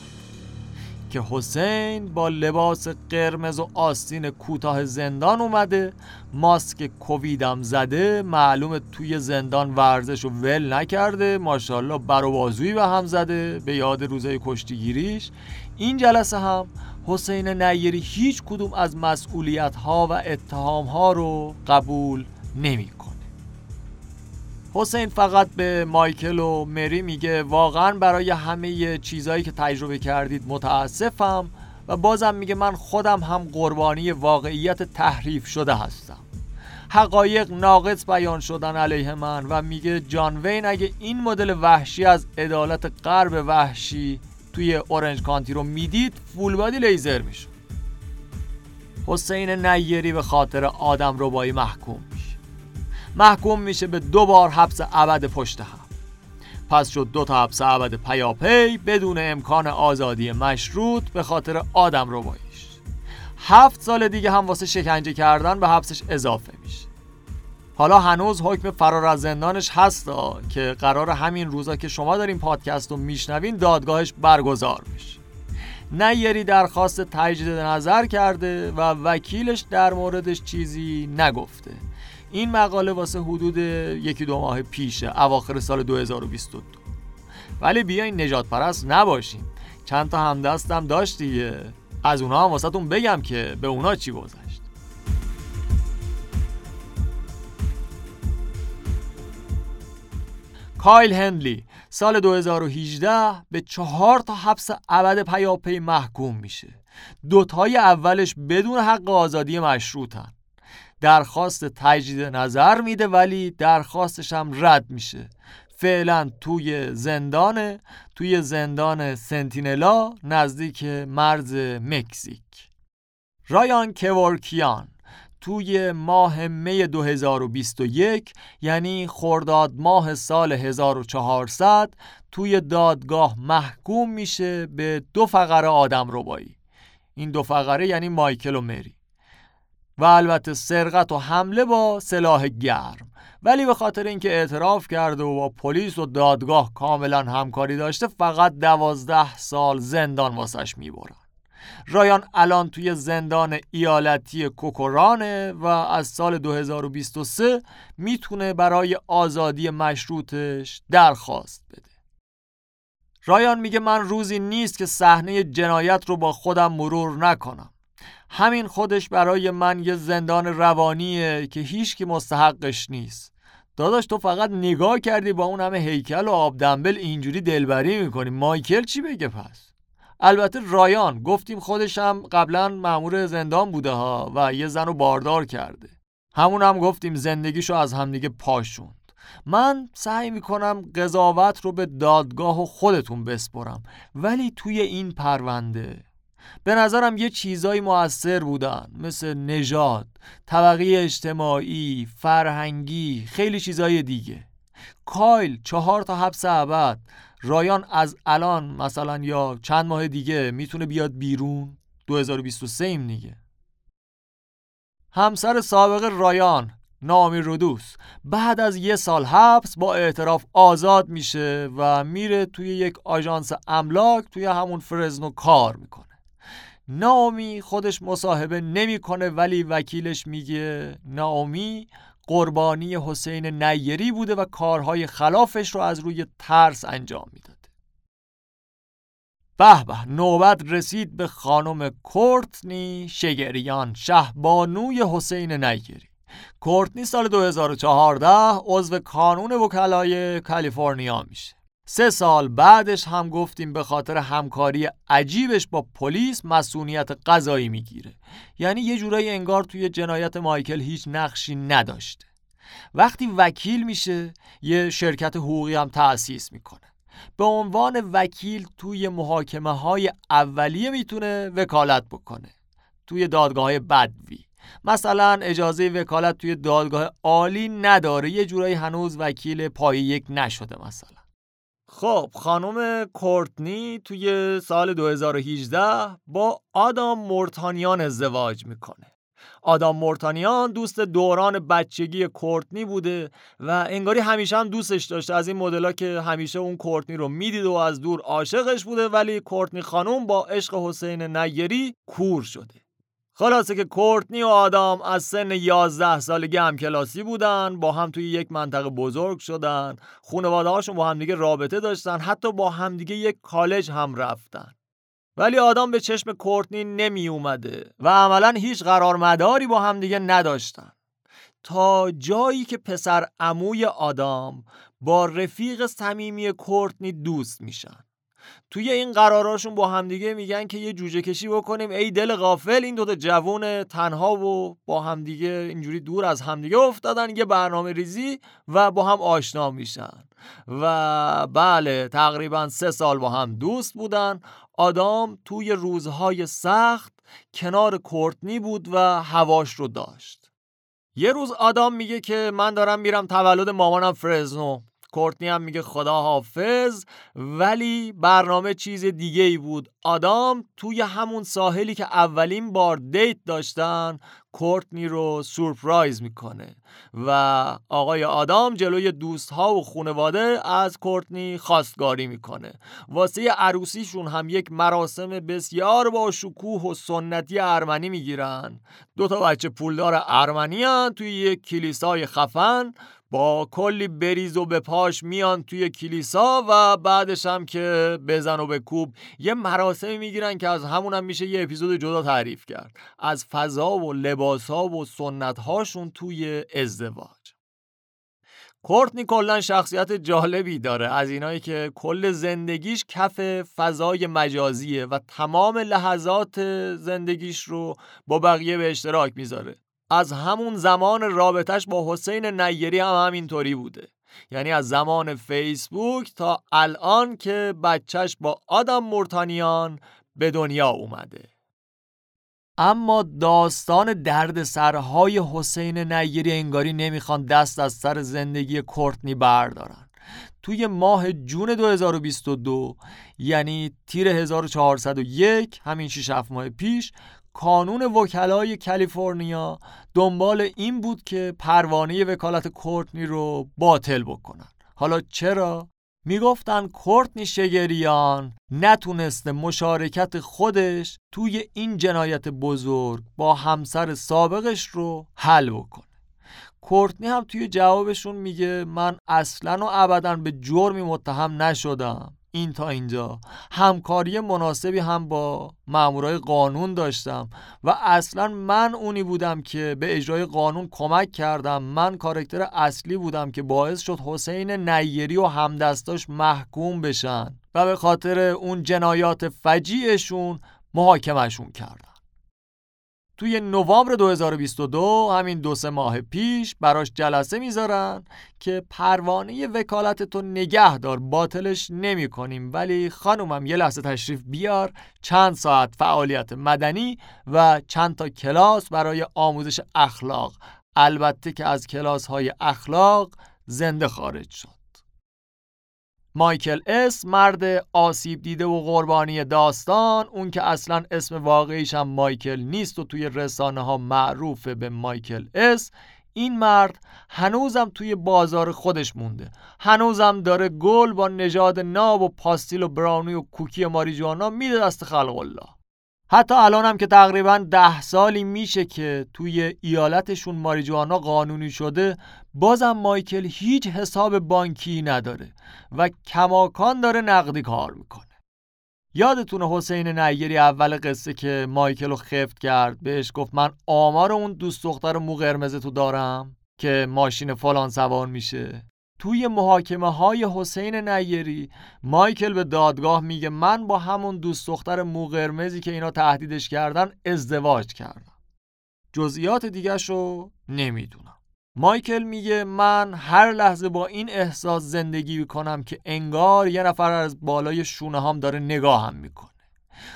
که حسین با لباس قرمز و آستین کوتاه زندان اومده ماسک کوویدم زده معلومه توی زندان ورزش و ول نکرده ماشاءالله بر و بازویی به هم زده به یاد روزای کشتیگیریش. این جلسه هم حسین نیری هیچ کدوم از مسئولیت ها و اتهام ها رو قبول نمی حسین فقط به مایکل و مری میگه واقعا برای همه چیزهایی که تجربه کردید متاسفم و بازم میگه من خودم هم قربانی واقعیت تحریف شده هستم. حقایق ناقص بیان شدن علیه من و میگه جان وین اگه این مدل وحشی از عدالت غرب وحشی توی اورنج کانتی رو می‌دید فول بادی لیزر میشه. حسین نیری به خاطر آدم ربایی محکوم. محکوم میشه به دو بار حبس ابد پشت هم. پس شد دو تا حبس ابد پیاپی بدون امکان آزادی مشروط به خاطر آدم رباییش هفت سال دیگه هم واسه شکنجه کردن به حبسش اضافه میشه. حالا هنوز حکم فرار از زندانش هستا که قرار همین روزا که شما دارین پادکست رو میشنوین دادگاهش برگزار بشه. نیری درخواست تجدید نظر کرده و وکیلش در موردش چیزی نگفته. این مقاله واسه حدود یکی دو ماه پیشه اواخر سال 2022 ولی بیاین نجات پرست نباشین چند تا همدستم داشت دیگه. از اونا هم واسه بگم که به اونا چی گذشت. کایل هندلی سال 2018 به چهار تا حبس ابد پیاپی محکوم میشه. دوتای اولش بدون حق آزادی مشروطن. درخواست تجدید نظر میده ولی درخواستش هم رد میشه. فعلا توی زندان توی زندان سنتینلا نزدیک مرز مکزیک. رایان کورکیان توی ماه می 2021 یعنی خرداد ماه سال 1400 توی دادگاه محکوم میشه به دو فقره آدم ربایی. این دو فقره یعنی مایکل و مری. و البته سرقت و حمله با سلاح گرم. ولی به خاطر اینکه اعتراف کرده و با پلیس و دادگاه کاملا همکاری داشته فقط دوازده سال زندان واسش می‌برن. رایان الان توی زندان ایالتی کوکورانه و از سال 2023 می‌تونه برای آزادی مشروطش درخواست بده. رایان میگه من روزی نیست که صحنه جنایت رو با خودم مرور نکنم. همین خودش برای من یه زندان روانیه که هیچ که مستحقش نیست. داداش تو فقط نگاه کردی با اون همه هیکل و آب دنبل اینجوری دلبری می‌کنی. مایکل چی بگه پس؟ البته رایان گفتیم خودش هم قبلا مأمور زندان بوده ها و یه زن رو باردار کرده. همون هم گفتیم زندگیشو از همدیگه پاشوند. من سعی می‌کنم قضاوت رو به دادگاه و خودتون بسپرم. ولی توی این پرونده به نظرم یه چیزایی موثر بودن مثل نژاد، طبقه اجتماعی، فرهنگی، خیلی چیزای دیگه. کایل چهار تا حبس ابد. رایان از الان مثلا یا چند ماه دیگه می‌تونه بیاد بیرون. 2023 ایم دیگه. همسر سابق رایان نامی رودوس. بعد از یه سال حبس با اعتراف آزاد میشه و میره توی یک آژانس املاک توی همون فرزنو کار می‌کنه. نامی خودش مصاحبه نمی‌کنه ولی وکیلش میگه نامی قربانی حسین نیری بوده و کارهای خلافش رو از روی ترس انجام می‌داده. به به نوبت رسید به خانم کورتنی شگریان شهبانوی حسین نیری کورتنی سال 2014 عضو کانون وکلای کالیفرنیا میشه. سه سال بعدش هم گفتیم به خاطر همکاری عجیبش با پلیس مسئولیت قضایی می‌گیره. یعنی یه جورایی انگار توی جنایت مایکل هیچ نقشی نداشته. وقتی وکیل میشه یه شرکت حقوقی هم تأسیس می‌کنه. به عنوان وکیل توی محاکمه های اولیه می‌تونه وکالت بکنه. توی دادگاه بدوی. مثلا اجازه وکالت توی دادگاه عالی نداره. یه جورایی هنوز وکیل پای یک نشده مثلا. خب خانم کورتنی توی سال 2018 با آدام مورتانیان ازدواج می‌کنه. آدام مورتانیان دوست دوران بچگی کورتنی بوده و انگاری همیشه هم دوستش داشته. از این مدلا که همیشه اون کورتنی رو می‌دید و از دور عاشقش بوده ولی کورتنی خانم با عشق حسین نیری کور شده. خلاصه که کورتنی و آدام از سن 11 سالگی هم کلاسی بودن با هم توی یک منطقه بزرگ شدن خانواده هاشون با همدیگه رابطه داشتن حتی با همدیگه یک کالج هم رفتن. ولی آدام به چشم کورتنی نمی اومده و عملا هیچ قرار مداری با همدیگه نداشتن. تا جایی که پسر عموی آدام با رفیق صمیمی کورتنی دوست میشن. توی این قراراشون با همدیگه میگن که یه جوجه کشی بکنیم. ای دل غافل این دوتا جوون تنها و با همدیگه اینجوری دور از همدیگه افتادن یه برنامه ریزی و با هم آشنا میشن. و بله تقریبا سه سال با هم دوست بودن. آدام توی روزهای سخت کنار کورتنی بود و هواش رو داشت. یه روز آدام میگه که من دارم میرم تولد مامانم فرزنو. کورتنی هم میگه خدا حافظ ولی برنامه چیز دیگه ای بود. آدام توی همون ساحلی که اولین بار دیت داشتن کورتنی رو سورپرایز می‌کنه. و آقای آدام جلوی دوست ها و خانواده از کورتنی خواستگاری می‌کنه. واسه عروسیشون هم یک مراسم بسیار با شکوه و سنتی ارمنی می‌گیرن. دو تا بچه پولدار ارمنی توی یک کلیسای خفن. با کلی بریز و به پاش میان توی کلیسا و بعدش هم که بزن و به کوب یه مراسمی می‌گیرن که از همون میشه یه اپیزود جدا تعریف کرد. از فضا و لباس ها و سنت هاشون توی ازدواج. کورتنی کلا شخصیت جالبی داره از اینایی که کل زندگیش کف فضای مجازیه و تمام لحظات زندگیش رو با بقیه به اشتراک می‌ذاره. از همون زمان رابطش با حسین نیری هم همینطوری بوده. یعنی از زمان فیسبوک تا الان که بچهش با آدم مرتانیان به دنیا اومده. اما داستان درد سرهای حسین نیری انگاری نمی‌خوان دست از سر زندگی کورتنی بردارن. توی ماه جون 2022 یعنی تیر 1401 همین 6 ماه پیش کانون وکلای کالیفرنیا دنبال این بود که پروانه وکالت کورتنی رو باطل بکنن. حالا چرا؟ می‌گفتن کورتنی شگریان نتونسته مشارکت خودش توی این جنایت بزرگ با همسر سابقش رو حل بکنه. کورتنی هم توی جوابشون میگه من اصلا و ابدا به جرمی متهم نشدم. این تا اینجا. همکاری مناسبی هم با مامورای قانون داشتم و اصلا من اونی بودم که به اجرای قانون کمک کردم. من کارکتر اصلی بودم که باعث شد حسین نیری و همدستاش محکوم بشن و به خاطر اون جنایات فجیعشون محاکمشون کردم. توی نوامبر 2022 همین دو سه ماه پیش براش جلسه می‌ذارن که پروانه وکالت تو نگه دار باطلش نمی کنیم ولی خانومم یه لحظه تشریف بیار چند ساعت فعالیت مدنی و چند تا کلاس برای آموزش اخلاق. البته که از کلاس های اخلاق زنده خارج شد. مایکل اس مرد آسیب دیده و قربانی داستان. اون که اصلا اسم واقعیش هم مایکل نیست و توی رسانه ها معروفه به مایکل اس. این مرد هنوزم توی بازار خودش مونده. هنوزم داره گل با نژاد ناب و پاستیل و براونی و کوکی ماریجوانا میده دست خلق الله. حتی الان هم که تقریبا ده سالی میشه که توی ایالتشون ماریجوانا قانونی شده بازم مایکل هیچ حساب بانکی نداره و کماکان داره نقدی کار می‌کنه. یادتونه حسین نیری اول قصه که مایکل رو خفت کرد بهش گفت من آمار اون دوست دختر مو قرمز تو دارم که ماشین فلان سوار میشه؟ توی محاکمه های حسین نیری مایکل به دادگاه میگه من با همون دوست دختر مو قرمزی که اینا تهدیدش کردن ازدواج کردم. جزئیات دیگه رو نمی‌دونم. مایکل میگه من هر لحظه با این احساس زندگی می‌کنم که انگار یه نفر از بالای شونه هم داره نگاهم می‌کنه.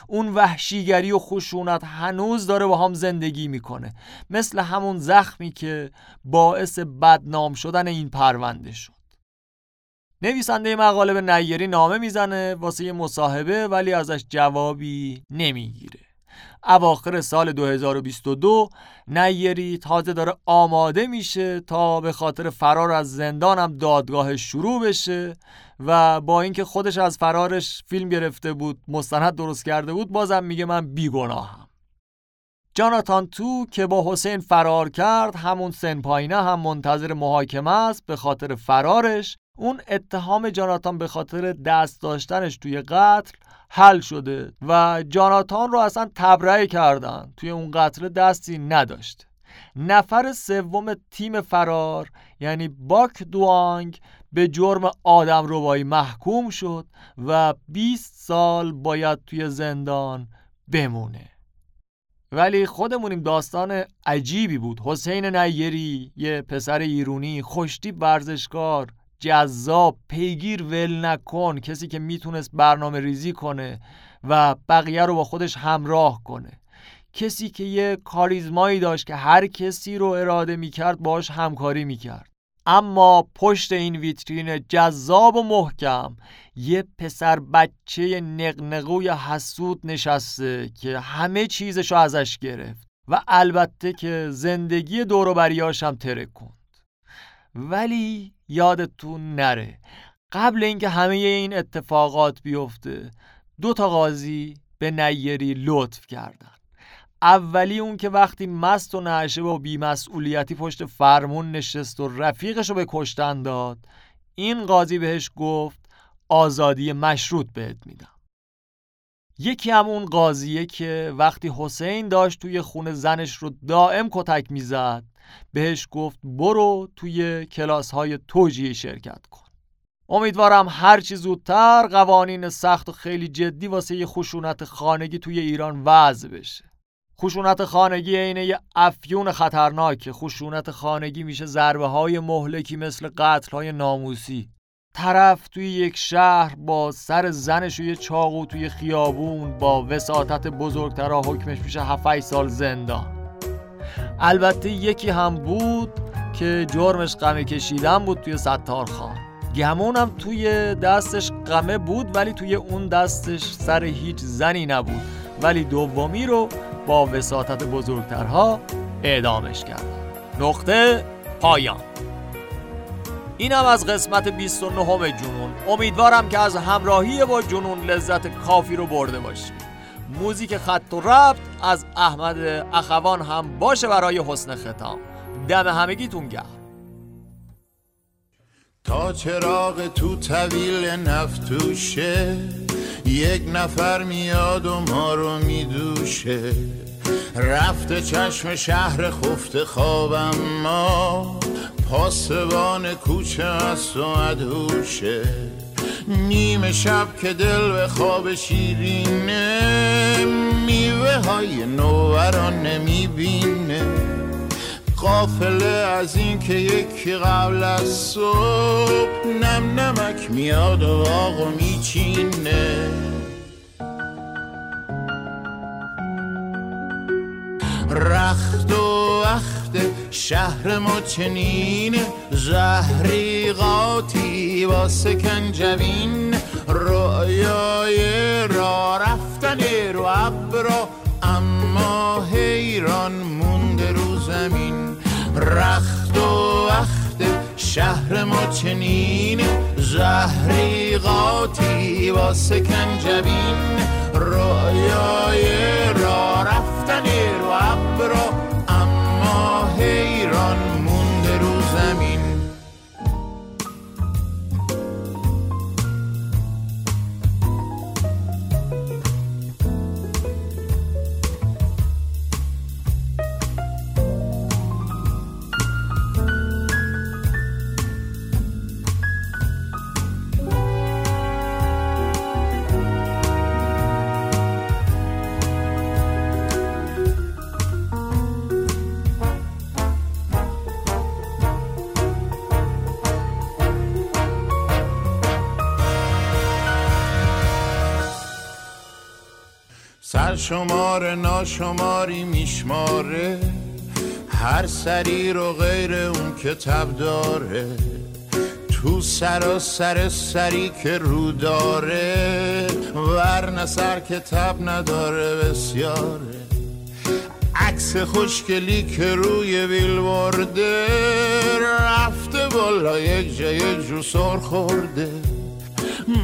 اون وحشیگری و خشونت هنوز داره با هم زندگی می‌کنه. مثل همون زخمی که باعث بدنام شدن این پرونده شد. نویسنده مقاله به نیری نامه می‌زنه واسه یه مصاحبه ولی ازش جوابی نمی‌گیره. اواخر سال 2022 نیری تازه داره آماده میشه تا به خاطر فرار از زندانم دادگاه شروع بشه و با اینکه خودش از فرارش فیلم گرفته بود مستند درست کرده بود بازم میگه من بیگناهم. جاناتان تو که با حسین فرار کرد همون سن پایینه هم منتظر محاکمه است به خاطر فرارش. اون اتهام جاناتان به خاطر دست داشتنش توی قتل حل شده و جاناتان رو اصلا تبرئه کردن. توی اون قتل دستی نداشت. نفر سوم تیم فرار یعنی باک دوانگ به جرم آدم روبایی محکوم شد و 20 سال باید توی زندان بمونه. ولی خودمونیم داستان عجیبی بود. حسین نیری یه پسر ایرونی خوشتی ورزشکار جذاب پیگیر ول نکن کسی که می‌تونست برنامه ریزی کنه و بقیه رو با خودش همراه کنه. کسی که یه کاریزمایی داشت که هر کسی رو اراده می‌کرد باش همکاری می‌کرد. اما پشت این ویترین جذاب و محکم یه پسر بچه نقنقوی حسود نشسته که همه چیزشو ازش گرفت و البته که زندگی دوروبریاش هم ترکوند. ولی یادتون نره. قبل اینکه همه این اتفاقات بیفته دو تا قاضی به نیری لطف کردن. اولی اون که وقتی مست و نعشه و بیمسئولیتی پشت فرمون نشست و رفیقش رو به کشتن داد این قاضی بهش گفت آزادی مشروط بهت میدم. یکی هم اون قاضیه که وقتی حسین داشت توی خونه زنش رو دائم کتک می‌زد بهش گفت برو توی کلاس های توجیه شرکت کن. امیدوارم هرچی زودتر قوانین سخت و خیلی جدی واسه یه خشونت خانگی توی ایران وضع بشه. خشونت خانگی اینه یه افیون خطرناک خشونت خانگی میشه ضربه های مهلکی مثل قتل های ناموسی. طرف توی یک شهر با سر زنش و یه چاقو توی خیابون با وساطت بزرگترها حکمش میشه 7 سال زندان. البته یکی هم بود که جرمش قمه کشیدن بود توی ستار خان. گمون هم توی دستش قمه بود ولی توی اون دستش سر هیچ زنی نبود. ولی دومی رو با وساطت بزرگترها اعدامش کرد. نقطه پایان. اینم از قسمت 29 جنون. امیدوارم که از همراهی با جنون لذت کافی رو برده باشید. موزیک خط و ربط از احمد اخوان هم باشه برای حسن ختام. دم همگیتون گرم. تا چراغ تو طویل نفتوشه یک نفر میاد و ما رو میدوشه. رفته چشم شهر خفته خوابم ما پاسبان کوچه است و ادهوشه نیمه شب که دل به خواب شیرینه میوه های نووران نمی‌بینه. قافله از این که یکی قبل از صبح نم نمک میاد و آقا میچینه. رخت و وقت شهر ما چنین زهری قاطی با سکنجبین رویای را رفتن رو ابرا اما حیران مونده رو زمین. رخت و وقت شهر ما چنین زهری قاطی با سکنجبین رویای را رفتن رو ابرا سرشمار ناشماری میشماره. هر سری رو غیر اون که تب داره. تو سر سر سری که رو داره. ورن سر که تب نداره بسیاره. عکس خوشگلی که روی بیل برده. رفته بالا یک جای جو سر خورده.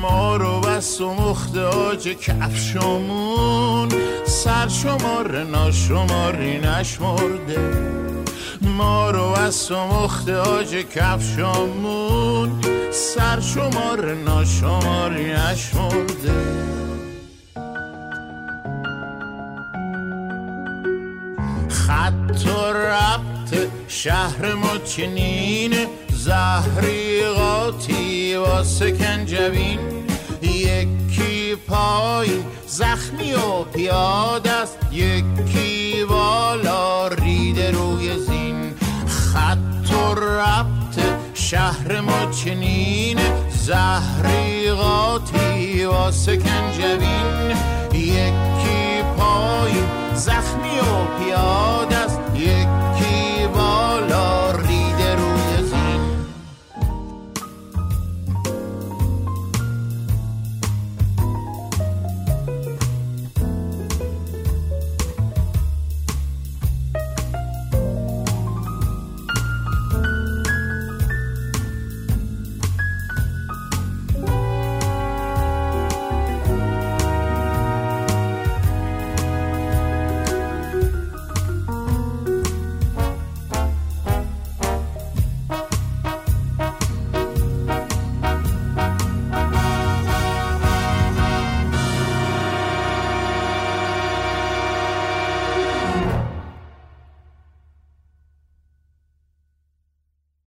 ما رو بس و مخت آج کفشمون. سر شمار ناشماری نشمرده. ما رو بس و مخت آج کفشمون. سر شمار ناشماری نشمرده. خط و ربط شهر ما چنین زهری قاطی و سکنجبین یکی پای زخمی و پیاده است یکی بالا ریده روی زین. خط و ربط شهر ما چنین. زهری قاطی و سکنجبین یکی پای زخمی و پیاده است